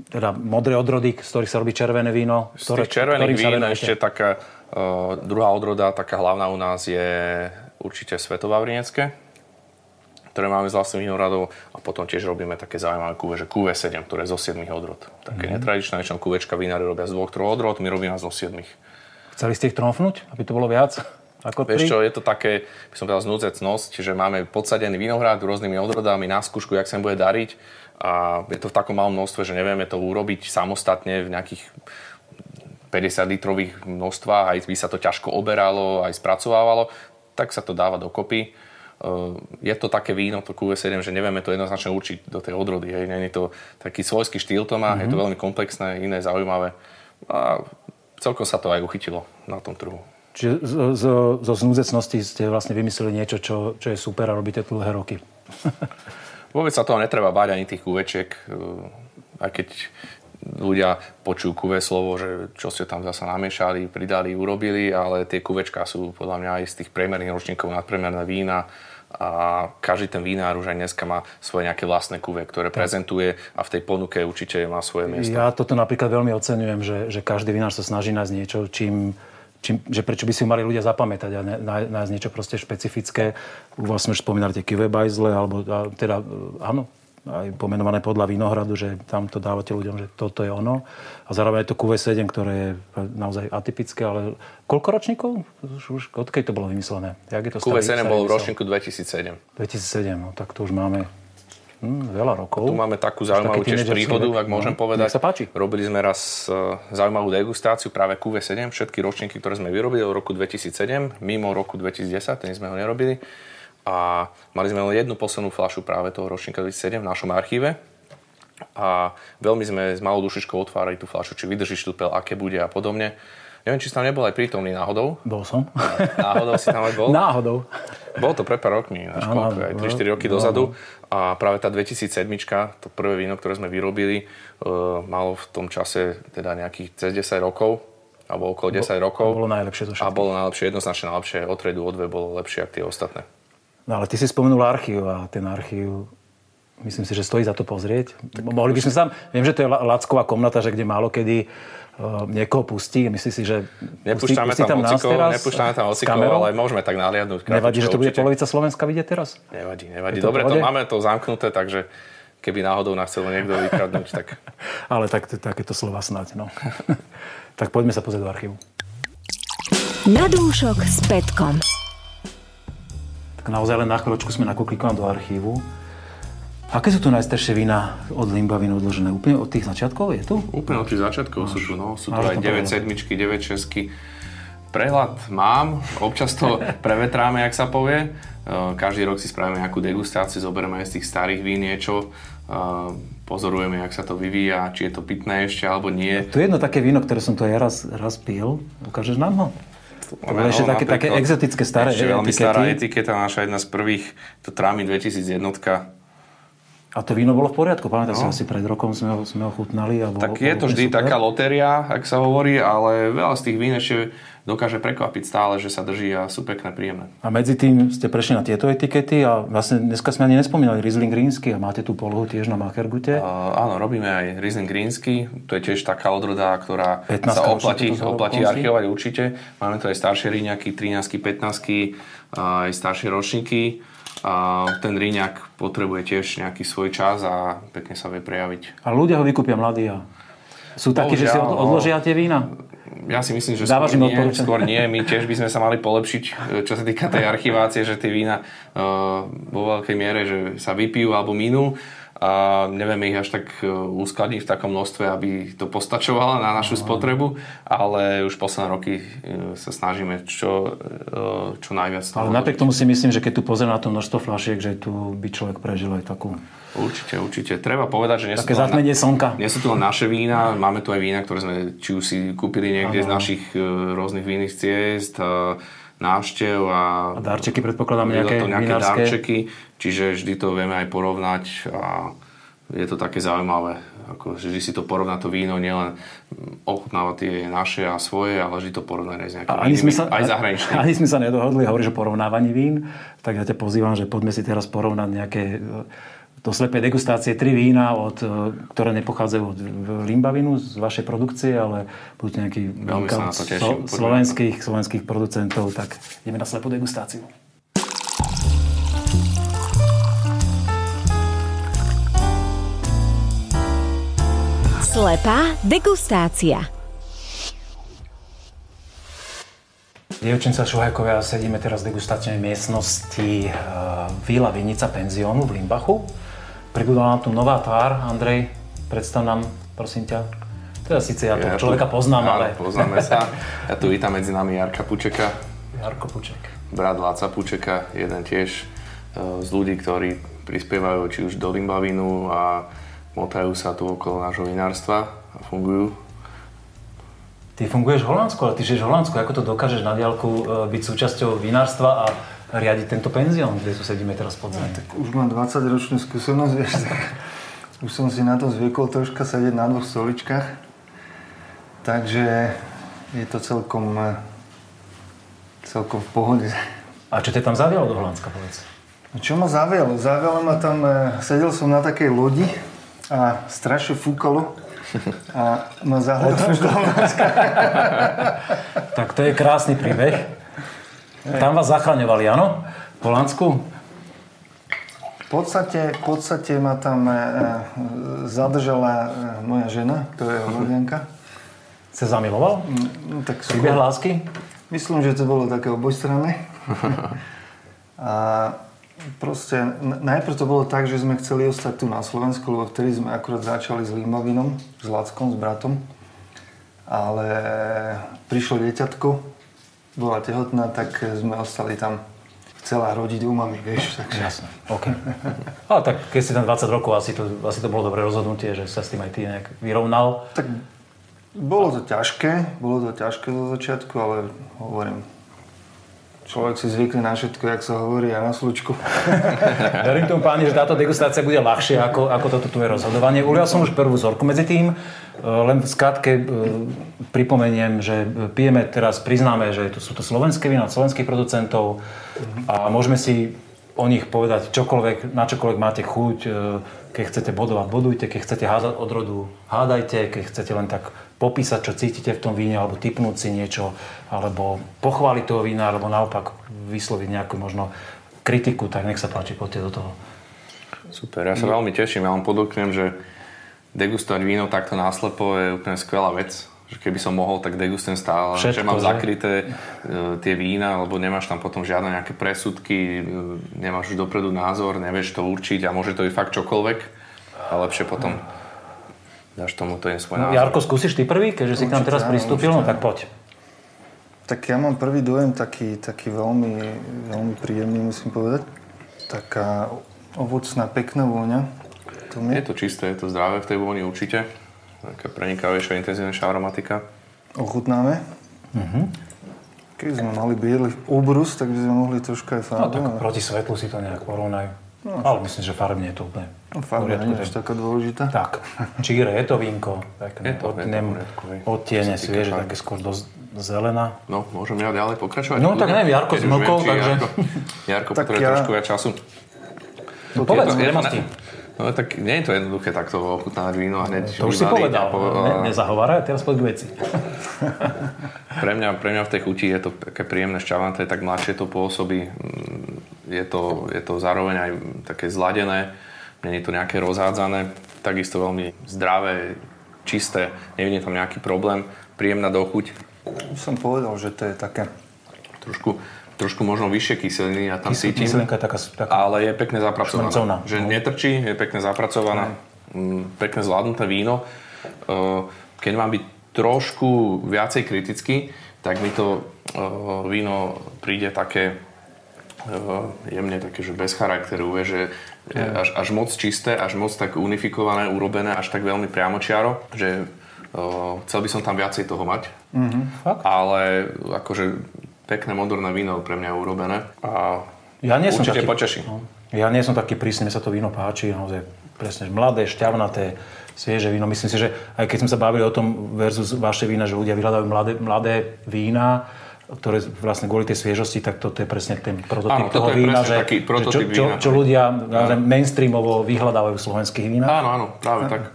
A: teda modré odrody, z ktorých sa robí červené víno.
D: Z tých červených vín ešte taká uh, druhá odroda, taká hlavná u nás je určite Svetová Vrienecké, ktoré máme z vlastných vinohradov a potom tiež robíme také zaujímavé kúve, že QV7, ktoré je zo 7 odrod. Také mm. netradičné, väčšinou kúvečka vinári robia z dvoch, troch odrod, my robíme zo 7.
A: Chceli ste ich tromfnúť, aby to bolo viac? Ako
D: Vieš čo, je to také, by som povedal, znúdzecnosť, že máme podsadený vinohrad rôznymi odrodami na skúšku, jak sa im bude dariť a je to v takom malom množstve, že nevieme to urobiť samostatne v nejakých 50 litrových množstvách, aj by sa to ťažko oberalo, aj spracovávalo, tak sa to dáva dokopy. Je to také víno, to QV7, že nevieme to jednoznačne určiť do tej odrody. Hej. Je to taký svojský štýl to má, mm-hmm. je to mhm. veľmi komplexné, iné, zaujímavé. A celkom sa to aj uchytilo na tom trhu.
A: Čiže zo, zo, zo znúzecnosti ste vlastne vymysleli niečo, čo, čo je super a robíte tu dlhé roky.
D: Vôbec sa toho netreba báť ani tých kuvečiek, aj keď ľudia počujú kuve slovo, že čo ste tam zasa namiešali, pridali, urobili, ale tie kuvečka sú podľa mňa aj z tých priemerných ročníkov nadpriemerné vína a každý ten vinár už aj dneska má svoje nejaké vlastné kuve, ktoré tak. prezentuje a v tej ponuke určite má svoje miesto.
A: Ja toto napríklad veľmi oceňujem, že, že každý vinár sa snaží nájsť niečo, čím čím, že prečo by si mali ľudia zapamätať a nájsť niečo proste špecifické. Sme už spomínali tie Kivebajzle, alebo a, teda áno, aj pomenované podľa Vinohradu, že tam to dávate ľuďom, že toto je ono. A zároveň je to QV7, ktoré je naozaj atypické, ale koľko ročníkov? Už, už odkedy to bolo vymyslené?
D: Jak je to QV7 bolo v ročníku 2007.
A: 2007, no tak to už máme Hmm, veľa rokov.
D: Tu máme takú zaujímavú tiež príhodu, ak môžem no, povedať.
A: sa páči.
D: Robili sme raz uh, zaujímavú degustáciu práve QV7, všetky ročníky, ktoré sme vyrobili od roku 2007, mimo roku 2010, ten sme ho nerobili. A mali sme len jednu poslednú fľašu práve toho ročníka 2007 v našom archíve. A veľmi sme s malou dušičkou otvárali tú fľašu, či vydrží štúpel, aké bude a podobne. Neviem, či si tam nebol aj prítomný náhodou.
A: Bol som.
D: Náhodou si tam aj bol?
A: Náhodou.
D: Bolo to pre pár rokmi, až koľko, aj 3-4 roky dozadu. A práve tá 2007, to prvé víno, ktoré sme vyrobili, uh, malo v tom čase teda nejakých cez 10 rokov, alebo okolo 10 Bo, rokov.
A: A bolo najlepšie zo
D: všetkých. A bolo najlepšie, jednoznačne najlepšie. Od tredu, od dve bolo lepšie ako tie ostatné.
A: No ale ty si spomenul archív a ten archív myslím si, že stojí za to pozrieť. Tak Mohli by sme sa tam, viem, že to je lacková komnata, že kde málo kedy uh, niekoho pustí. Myslíš si, že
D: nepúšťame pustí, tam, tam teraz, nepúšťame tam hocikov, ale môžeme tak naliadnúť.
A: Nevadí, že to bude určite. polovica Slovenska vidieť teraz?
D: Nevadí, nevadí. Dobre, to máme to zamknuté, takže keby náhodou nás chcel niekto vykradnúť, tak...
A: ale tak, takéto slova snáď, no. tak poďme sa pozrieť do archívu.
B: Na dúšok s Petkom.
A: Tak naozaj len na chvíľočku sme nakúkli do archívu. Aké sú tu najstaršie vína od Limbavín odložené? Úplne od tých začiatkov je tu?
D: Úplne od tých začiatkov sú tu, no. Sú tu aj 9 sedmičky, 9 šesky. Prehľad mám, občas to prevetráme, jak sa povie. Každý rok si spravíme nejakú degustáciu, zoberieme aj z tých starých vín niečo, pozorujeme, jak sa to vyvíja, či je to pitné ešte alebo nie.
A: Tu je jedno také víno, ktoré som tu aj raz, raz pil. Ukážeš nám ho? Bolo ešte také, také exotické staré ešte
D: veľmi stará etiketa, naša jedna z prvých, to Trami 2001
A: a to víno bolo v poriadku, pamätám no. si, asi pred rokom sme ho, sme ho chutnali. A bolo,
D: tak je to vždy super. taká lotéria, ak sa hovorí, ale veľa z tých vín ešte dokáže prekvapiť stále, že sa drží a sú pekné, príjemné.
A: A medzi tým ste prešli na tieto etikety a vlastne dneska sme ani nespomínali Riesling Greensky a máte tú polohu tiež na Machergute.
D: Uh, áno, robíme aj Riesling Greensky, to je tiež taká odroda, ktorá sa oplatí, oplatí archivovať určite. Máme tu aj staršie ríňaky, 13 15 aj staršie ročníky a ten ríňak potrebuje tiež nejaký svoj čas a pekne sa vie prejaviť.
A: A ľudia ho vykúpia mladí a sú takí, že si no. odložia tie vína?
D: Ja si myslím, že skôr nie, skôr nie. My tiež by sme sa mali polepšiť, čo sa týka tej archivácie, že tie vína uh, vo veľkej miere že sa vypijú alebo minú a nevieme ich až tak e, uskladniť v takom množstve, aby to postačovalo na našu spotrebu, ale už posledné roky e, sa snažíme čo, e, čo najviac.
A: Ale napriek tomu si myslím, že keď tu pozrie na to množstvo fľašiek, že tu by človek prežil aj takú
D: Určite, určite. Treba povedať, že nie
A: Také sú, to len,
D: slnka. nie sú to naše vína, máme tu aj vína, ktoré sme či už si kúpili niekde ano. z našich rôznych vinných ciest, návštev a,
A: a darčeky predpokladám nejaké,
D: to nejaké vinárske. darčeky, čiže vždy to vieme aj porovnať a je to také zaujímavé. Ako, vždy si to porovná to víno, nielen ochutnáva tie naše a svoje, ale vždy to porovná aj s nejakými ani inými, sa, aj zahraničnými.
A: Ani sme sa nedohodli, hovoríš o porovnávaní vín, tak ja ťa pozývam, že poďme si teraz porovnať nejaké do slepej degustácie tri vína, od, e, ktoré nepochádzajú od Limbavinu z vašej produkcie, ale budú nejaký
D: od so,
A: slovenských, slovenských producentov, tak ideme na slepú degustáciu.
B: Slepá degustácia.
A: Dievčenca Šuhajkovia, sedíme teraz v degustačnej miestnosti uh, Vila Vinica penziónu v Limbachu. Pribudla nám tu nová tvár. Andrej, predstav nám, prosím ťa. Teda síce ja toho človeka poznám, ale...
D: poznáme sa. Ja tu vítam medzi nami Jarka Pučeka,
A: Jarko Puček.
D: brat Láca Pučeka, jeden tiež e, z ľudí, ktorí prispievajú či už do Limbavinu a motajú sa tu okolo nášho vinárstva a fungujú.
A: Ty funguješ v Holandsku, ale ty žiješ v Holandsku. Ako to dokážeš na diálku e, byť súčasťou vinárstva a riadiť tento penzión, kde tu sedíme teraz pod zem?
E: Tak už mám 20 ročnú skúsenosť, vieš, tak už som si na to zvykol troška sedieť na dvoch stoličkách. Takže je to celkom, eh, celkom v pohode.
A: A čo ťa tam zavialo do Holandska, povedz?
E: No Čo ma zavialo? Zavialo ma tam, eh, sedel som na takej lodi a strašne fúkalo a ma až do Holandska.
A: Tak to je krásny príbeh. Tam vás zachraňovali, áno? V Holandsku?
E: V podstate, v podstate ma tam eh, zadržala eh, moja žena, to je Holandianka.
A: Se zamiloval?
E: No, tak
A: Príbeh lásky?
E: Myslím, že to bolo také obojstranné. A proste, najprv to bolo tak, že sme chceli ostať tu na Slovensku, lebo vtedy sme akurát začali s Limavinom, s Lackom, s bratom. Ale prišlo dieťatko, bola tehotná, tak sme ostali tam. Chcela rodiť u mami, vieš, takže...
A: Jasné, OK. Ale tak keď si tam 20 rokov, asi to, asi to bolo dobré rozhodnutie, že sa s tým aj ty nejak vyrovnal.
E: Tak bolo to ťažké, bolo to ťažké zo začiatku, ale hovorím, človek si zvykne na všetko, jak sa hovorí, a na slučku.
A: Verím tomu páni, že táto degustácia bude ľahšia ako, ako toto tvoje rozhodovanie. Ulial som už prvú vzorku medzi tým. E, Len v skratke e, pripomeniem, že pijeme teraz, priznáme, že to sú to slovenské vína od slovenských producentov a môžeme si o nich povedať čokoľvek, na čokoľvek máte chuť. E, Keď chcete bodovať, bodujte. Keď chcete hádať od hádajte. Keď chcete len tak popísať, čo cítite v tom víne, alebo typnúť si niečo, alebo pochváliť toho vína, alebo naopak vysloviť nejakú možno kritiku, tak nech sa páči, poďte do toho.
D: Super, ja sa veľmi teším. Ja vám podoknem, že degustovať víno takto náslepo je úplne skvelá vec. Že keby som mohol, tak degustujem stále.
A: Všetko,
D: že mám
A: že?
D: zakryté e, tie vína, lebo nemáš tam potom žiadne nejaké presudky, e, nemáš už dopredu názor, nevieš to určiť a môže to byť fakt čokoľvek. A lepšie potom dáš tomu ten svoj
A: No,
D: názor.
A: Jarko, skúsiš ty prvý, keďže si k nám
E: Určite
A: teraz pristúpil, no
E: určite
A: tak poď.
E: Tak ja mám prvý dojem taký, taký veľmi, veľmi príjemný, musím povedať. Taká ovocná, pekná vôňa. To mi
D: Je to čisté, je to zdravé v tej vôni určite. Taká prenikavejšia, intenzívnejšia aromatika.
E: ochutnáme. Keď sme mali biely obrus, tak by sme mohli troška aj
A: No
E: farbu.
A: tak proti svetlu si to nejak porovnaj. Ale myslím, že farbne je to úplne
E: No,
A: poriadku.
E: nie je až taká dôležitá.
A: Tak, číre, je to vínko, pekné,
D: Je to, je to hej.
A: odtiene svieže, také skôr do zelená.
D: No, môžem ja ďalej pokračovať?
A: No, tak neviem, Jarko
D: či
A: takže-
D: Jarko, Jarko
E: Tak
D: potrebuje
E: ja-
D: trošku viac času.
A: No, povedz,
D: je to-
A: nemosti.
D: No tak nie je to jednoduché takto ochutnávať víno a hneď
A: To už si povedal,
D: a po-
A: ne, nezahováraj, teraz poď k veci.
D: Pre mňa, pre mňa v tej chuti je to také príjemné šťavanté, tak mladšie to pôsobí. Mm, Je to, je to zároveň aj také zladené, nie je to nejaké rozhádzané, takisto veľmi zdravé, čisté, nevidím tam nejaký problém, príjemná dochuť,
E: som povedal, že to je také...
D: trošku, trošku možno vyššie kyseliny ja tam cítim.
A: Kyselinka je taká, taká
D: Ale je pekne zapracovaná.
A: Šmrncovná.
D: Že
A: No.
D: netrčí, je pekne zapracovaná. Mm, Pekne zvládnuté víno. Eh, Keď mám byť trošku viacej kritický, tak mi to eh, víno príde také eh, jemne také, že bez charakteru, vie, že je až, až moc čisté, až moc tak unifikované, urobené, až tak veľmi priamočiaro, že chcel by som tam viacej toho mať.
A: Fakt?
D: Ale akože pekné moderné víno pre mňa urobené. A
A: Ja nie som
D: určite
A: taký,
D: poteší.
A: No, ja nie som taký prísny, mne sa to víno páči, naozaj presne, že mladé, šťavnaté, svieže víno. Myslím si, že aj keď sme sa bavili o tom versus vaše vína, že ľudia vyhľadajú mladé, mladé vína, ktoré vlastne kvôli tej sviežosti, tak toto je presne ten prototyp
D: Áno, toto
A: toho
D: je
A: vína, že,
D: taký
A: že
D: prototyp
A: čo, čo,
D: vína.
A: čo ľudia naozaj mainstreamovo vyhľadávajú v slovenských vínach.
D: Áno, áno, práve tak.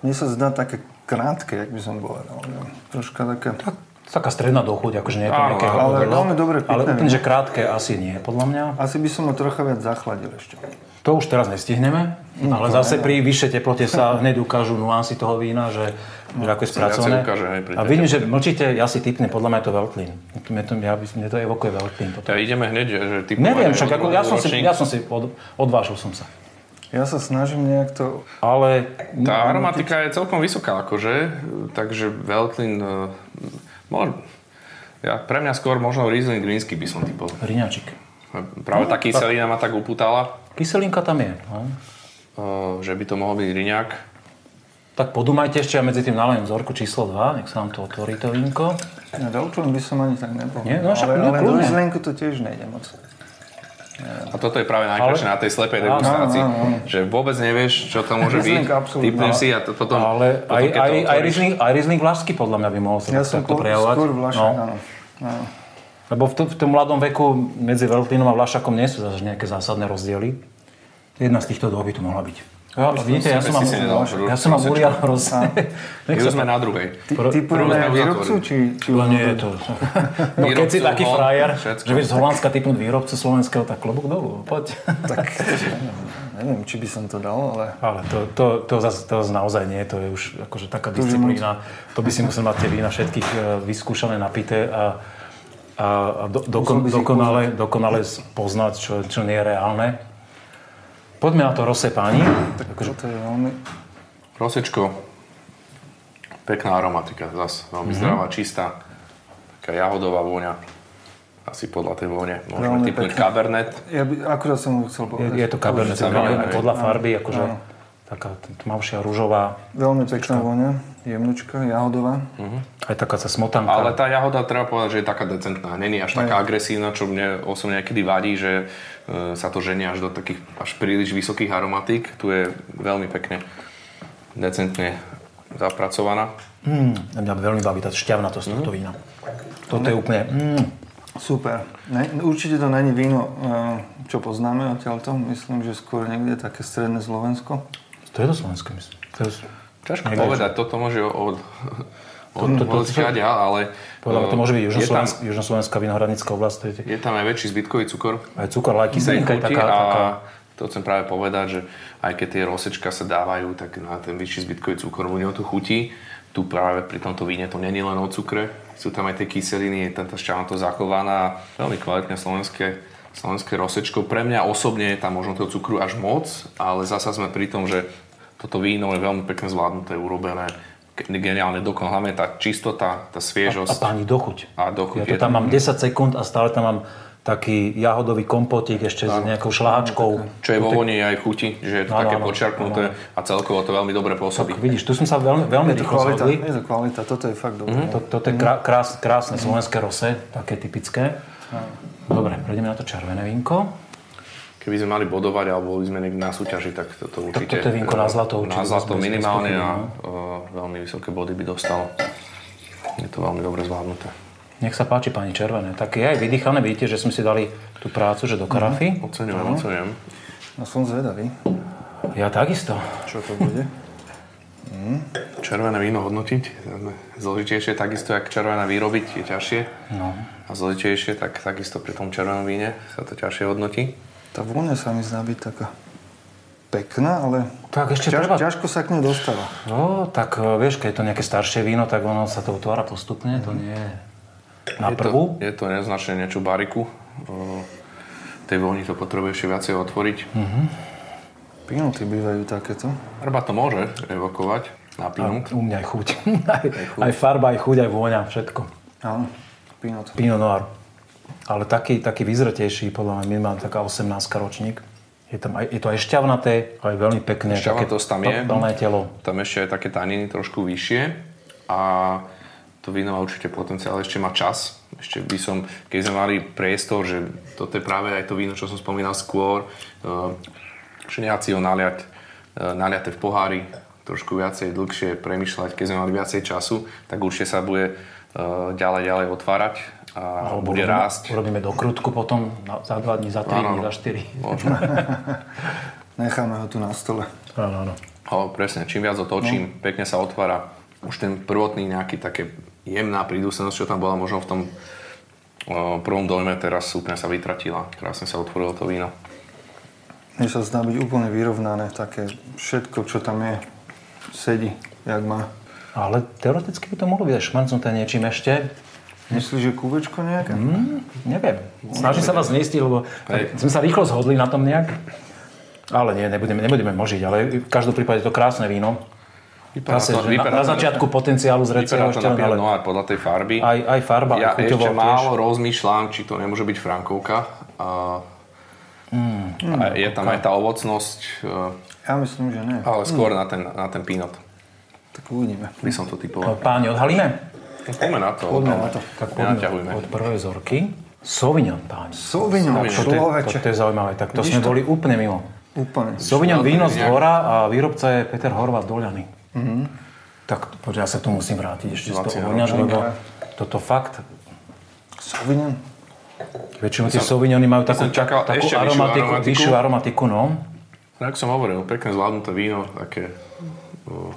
E: Mne sa zdá také krátke, jak by som povedal. že Troška také...
A: Taká stredná dochuť, akože nie je to
D: Áno,
A: nejaké
E: ale
A: veľa.
E: veľmi dobre,
A: Ale úplne, že krátke asi nie, podľa mňa.
E: Asi by som ho trocha viac zachladil ešte.
A: To už teraz nestihneme, ale zase pri vyššej teplote sa hneď ukážu nuancy toho vína, že, že ako je spracované.
D: ukáže, hej, pri
A: A vidím, že mlčíte, ja si typnem, podľa mňa je to Veltlín. Mne to, ja, mne to evokuje Veltlín. Toto.
D: Ja ideme hneď, že ty
A: Neviem, však ako, ja, som si, ja som si od, odvážil som sa.
E: Ja sa snažím nejak to...
A: Ale
D: Tá aromatika je celkom vysoká, akože, takže Veltlin, môž, ja, pre mňa skôr možno Riesling Greensky by som typol.
A: Riňačik.
D: Práve tá kyselina ma tak upútala,
A: Kyselinka tam je. No.
D: že by to mohol byť Riňák.
A: Tak podumajte ešte a medzi tým nalejem vzorku číslo 2, nech sa nám to otvorí to vínko.
E: Na Veltlin by som ani tak nebol.
A: Nie, no však
E: ale,
A: no,
E: ale. Rieslinku to tiež nejde moc.
D: A toto je práve najkrajšie
A: Ale-
D: na tej slepej
A: Áno,
D: degustácii,
E: áno, áno.
D: že vôbec nevieš, čo to môže byť.
E: Riesling absolútne.
D: Typnem si a to potom,
A: Ale
D: potom
A: aj,
D: to
A: aj, aj,
D: otvoríš-
A: Riesling, aj Riesling Vlašský podľa mňa by mohol sa
E: Ja
A: tak-
E: som
A: takto
E: po,
A: prejavovať.
E: skôr Vlašák,
A: No.
E: áno. áno.
A: Lebo v, to, v tom mladom veku medzi Veltlínom a Vlašakom nie sú zase nejaké zásadné rozdiely. Jedna z týchto dvoch by tu mohla byť. Ja, vidíte, ja
D: si-
A: som mám, ja som mám. Urial roz...
D: My už sme na druhej.
E: Ty,
D: prvé
E: výrobcu, či, či
A: No nie je to. No keď si taký frajer,
D: všetko.
A: že vieš z Holandska typnúť výrobcu slovenského, tak klobúk dolu, poď.
E: Tak, neviem, či by som to dal, ale...
A: Ale to, to, to, zase, to zase naozaj nie, to je už akože taká disciplína. To by si musel mať tie vína všetkých e, vyskúšané, napité a, a, a do, dokon, dokonale, dokonale poznať, čo, čo nie je reálne. Poďme na to rose páni. Akože,
E: Toto je veľmi...
D: Rosečko, pekná aromatika, zas veľmi
A: Mhm.
D: zdravá, čistá, taká jahodová vôňa. Asi podľa tej vône môžeme
E: Veľmi
D: typnúť
E: pekná.
D: Cabernet.
E: Ja by, akurát som chcel
A: je,
E: povedať.
A: je to kabernet, aj, aj
D: Cabernet,
A: podľa
E: hej.
A: farby, akože
E: Áno.
A: Taká tmavšia, rúžová,
E: Veľmi pekná vôňa, jemnučka, jahodová.
A: aj taká sa smotanka.
D: Ale tá jahoda, treba povedať, že je taká decentná. Není až taká agresívna, čo mne osobne niekedy vadí, že e, sa to ženie až do takých až príliš vysokých aromatík. Tu je veľmi pekne, decentne zapracovaná.
A: Mm, mňa veľmi baví tá šťavnatosť
E: Mhm.
A: tohto vína. Toto je úplne... Mm,
E: Super. Ne, určite to není víno, eh, čo poznáme odtiaľto. Myslím, že skôr niekde také stredné Slovensko.
A: To je to slovenské, myslím. To je,
D: Ťažko povedať, toto môže od... od,
A: To- to- to-
D: ale
A: Podľa to
D: e,
A: môže byť
D: tam,
A: južnoslovenská, južnoslovenská vinohradnícka oblasť. To je,
D: je tam aj väčší zbytkový cukor.
A: aj cukor, ale aj kyselinka je taká,
D: a
A: taká...
D: to chcem práve povedať, že aj keď tie rosečka sa dávajú, tak na ten vyšší zbytkový cukor u neho tu chutí. Tu práve pri tomto víne to není len o cukre, sú tam aj tie kyseliny, je tam tá šťavnatosť zachovaná. Veľmi kvalitné slovenské, slovenské rosečko. Pre mňa osobne je tam možno toho cukru až moc, ale zasa sme pri tom, že toto víno je veľmi pekne zvládnuté, urobené, ge- geniálne dokon, hlavne tá čistota, tá
A: A
D: sviežosť.
A: páni dochuť.
D: A dochuť.
A: Ja to tam mám 10 sekúnd a stále tam mám taký jahodový kompotík ešte s nejakou šláhačkou.
D: Čo je vo voni aj chuti, že je to
A: Áno,
D: také
A: áno,
D: počiarknuté a celkovo to veľmi dobre pôsobí.
A: Tak vidíš, tu sme sa veľmi, veľmi
E: Je to
A: rýchlo
E: kvalita,
A: zhodli.
E: je to kvalita, toto je fakt dobré.
A: To, toto je krá, krás, krásne slovenské rose, také typické. Dobre, prejdeme na to červené vínko.
D: Keby sme mali bodovať alebo boli sme na súťaži, tak toto určite...
A: toto je vínko na zlato určite
D: Na zlato minimálne a
A: no.
D: uh, veľmi vysoké body by dostalo. Je to veľmi dobre zvládnuté.
A: Nech sa páči, pani Červené. Tak je aj vydýchané, vidíte, že sme si dali tú prácu, že do karafy.
D: Oceňujem, oceňujem.
E: No som zvedavý,
A: Ja takisto.
E: čo to bude.
D: Červené víno hodnotiť zložitejšie, takisto jak červené vyrobiť je ťažšie.
A: No.
D: A zložitejšie, tak takisto pri tom červenom víne sa to ťažšie hodnotí.
E: Tá vôňa sa mi zdá byť taká pekná, ale
A: Tak ešte
E: ťaž,
A: treba...
E: ťažko sa k nej dostáva.
A: No, tak e, vieš, keď je to nejaké staršie víno, tak ono sa to utvára postupne, to nie je na
D: Je to,
A: prvú.
D: je to neznačne niečo bariku. Uh, tej vlni to potrebuje ešte viacej otvoriť.
E: Pinoty bývajú takéto.
D: Farba to môže evokovať na
A: A
D: pinot.
A: u mňa aj chuť. aj, aj farba, aj chuť, aj vôňa, všetko.
E: Áno, pinot.
A: Pinot Noir. Ale taký, taký vyzretejší, podľa mňa minimálne taká 18 ročník. Je, tam aj, je to aj šťavnaté, aj veľmi pekné.
D: Šťavnatosť tam je.
A: Plné telo.
D: Tam ešte aj také taniny trošku vyššie a to víno má určite potenciál, ešte má čas. Ešte by som, keď sme mali priestor, že toto je práve aj to víno, čo som spomínal skôr, nehať si ho naliať, uh, naliate v pohári, trošku viacej, dlhšie premyšľať, keď sme mali viacej času, tak určite sa bude uh, ďalej, ďalej otvárať a
A: Alebo
D: bude
A: urobíme-
D: rásť.
A: Urobíme dokrutku potom na, za 2 dní, za 3
D: Áno,
A: dní, za 4.
D: Môžeme.
E: Necháme ho tu na stole.
A: Áno, áno.
D: Ale presne, čím viac otočím, no. pekne sa otvára. Už ten prvotný nejaký také jemná prídusenosť, čo tam bola možno v tom o, prvom dojme, teraz úplne sa vytratila. Krásne sa otvorilo to víno.
E: Mne sa zdá byť úplne vyrovnané, také všetko, čo tam je, sedí, jak má.
A: Ale teoreticky by to mohlo byť aj šmancnuté niečím ešte.
E: Myslíš, že kúvečko nejaké?
A: Mm, neviem. Snažím sa vás neistiť, lebo
D: Hej.
A: sme sa rýchlo zhodli na tom nejak. Ale nie, nebudeme, nebudeme možiť, ale v každom prípade je to krásne víno.
D: Vypadá
A: Zase, že na, na začiatku potenciálu z
D: Vypadá
A: receho
D: to
A: ešte,
D: na
A: ale
D: Noir podľa tej farby.
A: aj, aj farba,
D: ja
A: aj
D: ešte
A: tiež.
D: málo rozmýšľam, či to nemôže byť Frankovka. A, a je tam aj tá ovocnosť, e,
E: Ja myslím, že nie.
D: ale skôr na ten, na ten Pinot.
E: Tak uvidíme.
D: By som to typoval.
A: Páni, odhalíme?
D: Poďme na to.
E: Poďme
D: no.
E: na to.
A: Tak poďme od prvej vzorky. Sauvignon, páni.
E: Sauvignon,
A: je,
E: človeče.
A: toto je zaujímavé, tak to
E: Vidíš
A: sme
E: to?
A: boli úplne mimo.
E: Úplne.
A: Sauvignon víno z dvora a výrobca je Peter Horváth Doľany. Tak poďme, ja sa tu musím vrátiť ešte z toho
D: ročníka.
A: lebo toto fakt,
E: Sauvignon.
A: väčšinou tie Sauvignony majú takú,
D: čakal
A: takú
D: ešte vyššiu
A: aromatiku,
D: aromatiku.
A: vyššiu aromatiku, no.
D: Tak som hovoril, pekne zvládnuté víno, také... o,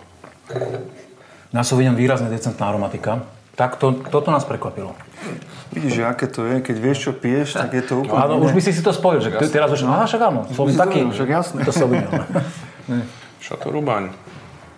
A: Na Sauvignon výrazne decentná aromatika. Tak to, toto nás prekvapilo.
E: Vidíš, že aké to je, keď vieš, čo piješ, tak je to úplne
A: Áno, už by si si to spojil, že ty teraz už, aha, však áno, som taký.
E: to- však jasné.
A: To Sauvignon.
D: Chateau Rubaň.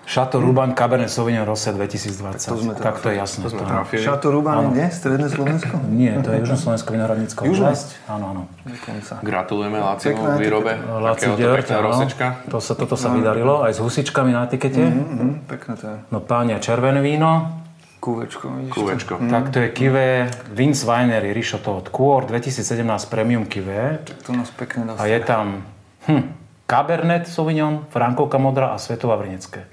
A: Chateau Ruban Cabernet Sauvignon Rosé 2020.
E: To sme
A: tak to je jasné.
D: To sme
A: to-
D: trafili.
E: Šato Rubán je kde? Stredné Slovensko?
A: Nie, to je Južnoslovenská vinohradnícka
E: Južné?
A: oblasť. Áno, áno.
E: Dokonca.
D: Gratulujeme v výrobe.
A: Laci
D: pekná rosečka.
A: To sa, toto sa vydarilo, aj s husičkami na etikete.
E: Mhm, pekné to je.
A: No pánia, červené víno.
E: Kúvečko, vidíš to?
D: Kúvečko.
A: Tak to je Kivé Vince Winery Richoto od Coor 2017 Premium Kivé.
E: To nás pekne
A: A je
E: dostane.
A: tam hm, Cabernet Sauvignon, Frankovka Modrá a Svetová Vrnecké.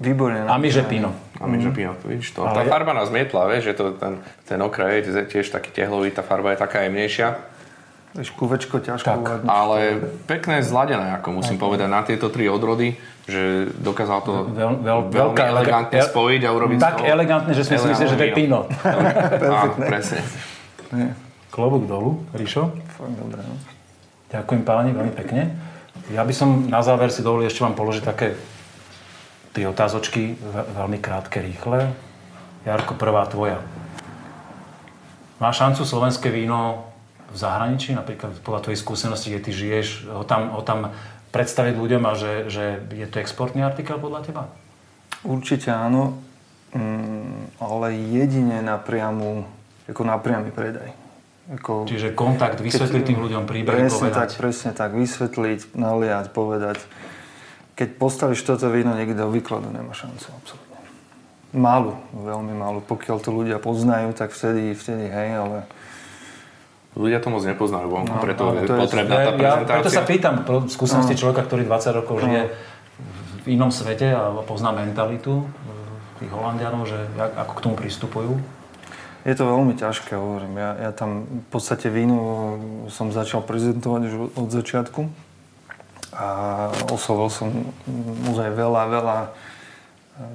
E: Výborne.
A: A my že Pino.
D: A my, že Pinot, vidíš to. Tá
A: Ale-
D: farba nás mietla, vieš, že to ten, ten okraj je tiež taký tehlový, tá farba je taká jemnejšia.
E: Vieš, kúvečko ťažko
A: Tak.
E: uvadniť.
D: Ale pekné zladené, ako musím povedať, na tieto tri odrody, že dokázal to
A: Veľ, veľ,
D: veľmi
A: veľká
D: elegantne
A: ele-
D: spojiť a urobiť
A: Tak
D: toho
A: elegantne, že sme si mysleli, že to je Pino.
D: Áno, presne.
A: Klobúk dolu, Ríšo.
E: Fakt dobré, no.
A: Ďakujem páni, veľmi pekne. Ja by som na záver si dovolil ešte vám položiť také tri otázočky, ve- veľmi krátke, rýchle. Jarko, prvá tvoja. Má šancu slovenské víno v zahraničí, napríklad podľa tvojej skúsenosti, kde ty žiješ, ho tam, ho tam predstaviť ľuďom a že, že je to exportný artikel podľa teba?
E: Určite áno, mm, ale jedine na priamu, ako na priamy predaj. Ako,
A: Čiže kontakt, vysvetliť tým ľuďom príbehy,
E: presne tak,
A: povedať.
E: presne tak, vysvetliť, naliať, povedať. Keď postavíš toto víno niekde do výkladu, nemá šancu, absolútne. Málo, veľmi málo. Pokiaľ to ľudia poznajú, tak vtedy, vtedy hej, ale
D: Ľudia to moc nepoznajú vonku, preto
E: áno,
D: je
E: to je-
D: potrebná tá
A: Ja, ja
D: prezentácia.
A: preto sa pýtam, pro skúsenosti človeka, ktorý 20 rokov žije v inom svete a pozná mentalitu e, tých Holandianov, že jak, ako k tomu pristupujú.
E: je to veľmi ťažké, hovorím. Ja, ja tam v podstate víno som začal prezentovať už od začiatku a oslovil som ozaj veľa, veľa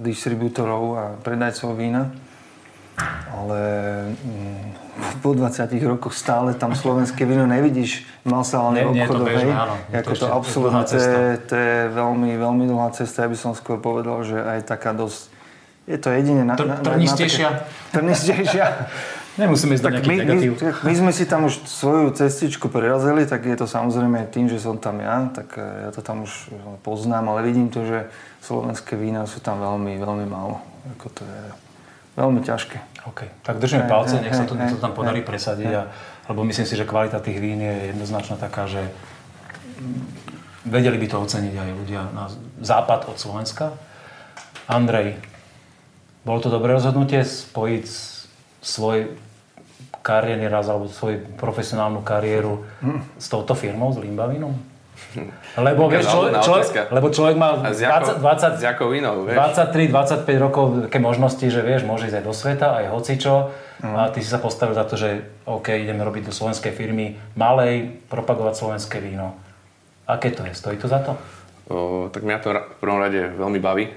E: distribútorov a predajcov vína. Ale mm, po 20 rokoch stále tam slovenské víno nevidíš
A: nie to bežné, áno. Je to
E: Ako to
A: ešte
E: absolútne, to je, to je veľmi, veľmi dlhá cesta. Ja by som skôr povedal, že aj taká dosť... Je to jedine na... Na-
A: trnistejšia?
E: Trnistejšia.
A: Nemusíme ísť do
E: Tak
A: nejakých
E: my, my,
A: negatív.
E: my sme si tam už svoju cestičku prerazili, tak je to samozrejme tým, že som tam ja, tak eh, ja to tam už poznám, ale vidím to, že slovenské vína sú tam veľmi, veľmi málo. Ako to je veľmi ťažké.
A: OK, tak držíme
E: Hej,
A: palce, nech sa to, to tam podarí presadiť, a, lebo myslím si, že kvalita tých vín je jednoznačná taká, že mm, vedeli by to oceniť aj ľudia na západ od Slovenska. Andrej, bolo to dobré rozhodnutie spojiť svoj kariérny raz alebo svoju profesionálnu kariéru s touto firmou, s Limbavinom? Lebo, vieš, človek, človek, lebo človek má
D: A s jakou,
A: 20, 20,
D: s jakou inou, vieš?
A: 23-25 rokov také možnosti, že vieš, môže ísť aj do sveta, aj hocičo.
D: Mhm.
A: A ty si sa postavil za to, že OK, ideme robiť do slovenskej firmy malej, propagovať slovenské víno. Aké to je? Stojí to za to?
D: O, tak mňa to v prvom rade veľmi baví.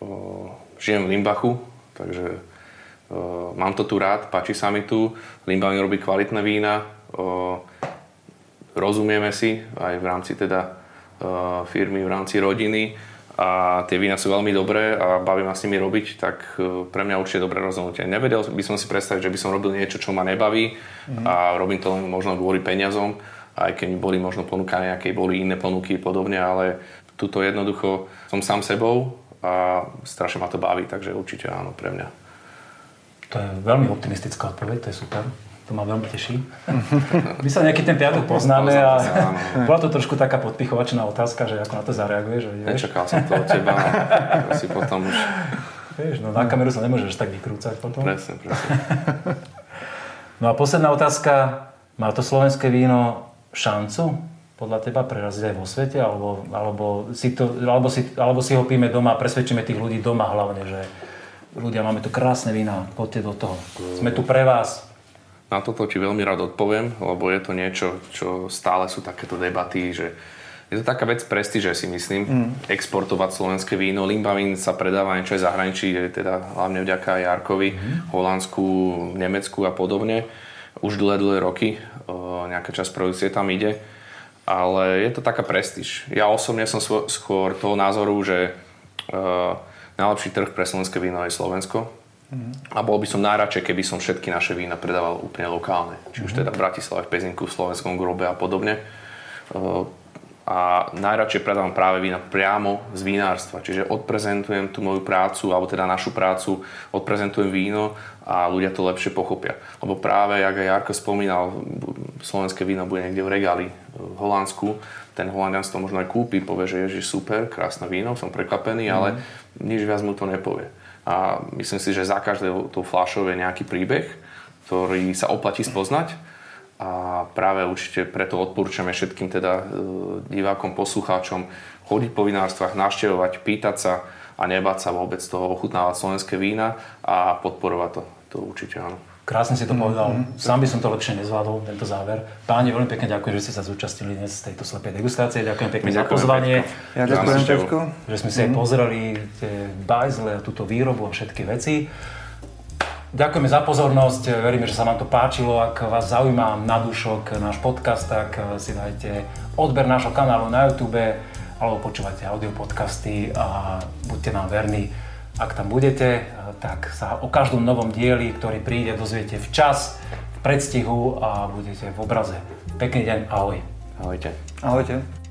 D: O, žijem v Limbachu, takže o, mám to tu rád, páči sa mi tu. Limbach robí kvalitné vína. O, rozumieme si aj v rámci teda o, firmy, v rámci rodiny. a tie vína sú veľmi dobré a baví ma s nimi robiť, tak e, pre mňa určite dobré rozhodnutie. Nevedel by som si predstaviť, že by som robil niečo, čo ma nebaví mm. a robím to len možno kvôli peniazom, aj keď mi boli možno ponúkané nejaké boli iné ponuky podobne, ale tuto jednoducho som sám sebou a strašne ma to baví, takže určite áno pre mňa.
A: To je veľmi optimistická odpoveď, to je super. To ma veľmi teší. My sa nejaký ten piatok poznáme a bola to trošku taká podpichovačná otázka, že ako na to zareaguješ.
D: Nečakal som to od teba, si potom už...
A: Vieš, no na kameru sa nemôžeš tak vykrúcať potom.
D: Presne, presne.
A: No a posledná otázka. Má to slovenské víno šancu podľa teba preraziť aj vo svete? Alebo, alebo, si to, alebo, si, alebo si ho píme doma a presvedčíme tých ľudí doma hlavne, že ľudia, máme tu krásne vína, poďte do toho. Sme tu pre vás,
D: na toto ti veľmi rád odpoviem, lebo je to niečo, čo stále sú takéto debaty, že je to taká vec prestíže, si myslím, mm. exportovať slovenské víno. Limbavín sa predáva niečo aj zahraničí, teda hlavne vďaka Jarkovi, mm. Holandsku, Nemecku a podobne. Už dlhé, dlhé roky, nejaká časť produkcie tam ide. Ale je to taká prestíž. Ja osobne som skôr toho názoru, že najlepší trh pre slovenské víno je Slovensko a bol by som najradšej, keby som všetky naše vína predával úplne lokálne. Či už mhm. teda v Bratislave, v Pezinku, v Slovenskom grobe a podobne. A najradšej predávam práve vína priamo z vinárstva. Čiže odprezentujem tú moju prácu, alebo teda našu prácu, odprezentujem víno a ľudia to lepšie pochopia. Lebo práve, jak aj Jarko spomínal, slovenské víno bude niekde v regáli v Holandsku, ten Holandian to možno aj kúpi, povie, že je super, krásne víno, som prekvapený, mm. ale nič viac mu to nepovie. A myslím si, že za každou tou fľašou je nejaký príbeh, ktorý sa oplatí spoznať. A práve určite preto odporúčame všetkým teda e, divákom, poslucháčom chodiť po vinárstvách, navštevovať, pýtať sa a nebáť sa vôbec toho ochutnávať slovenské vína a podporovať to. To určite áno.
A: Krásne si to povedal. Mm-hmm. Sám by som to lepšie nezvládol, tento záver. Páni, veľmi pekne ďakujem, že ste sa zúčastnili dnes z tejto slepej degustácie. Ďakujem pekne My za pozvanie.
E: Ja ďakujem, Peťko.
A: Že sme si mm-hmm. aj pozreli tie bajzle a túto výrobu a všetky veci. Ďakujeme za pozornosť, veríme, že sa vám to páčilo. Ak vás zaujíma na dušok náš podcast, tak si dajte odber nášho kanálu na YouTube alebo počúvate audio podcasty a buďte nám verní. Ak tam budete, tak sa o každom novom dieli, ktorý príde, dozviete včas, v predstihu a budete v obraze. Pekný deň, ahoj.
D: Ahojte.
E: Ahojte.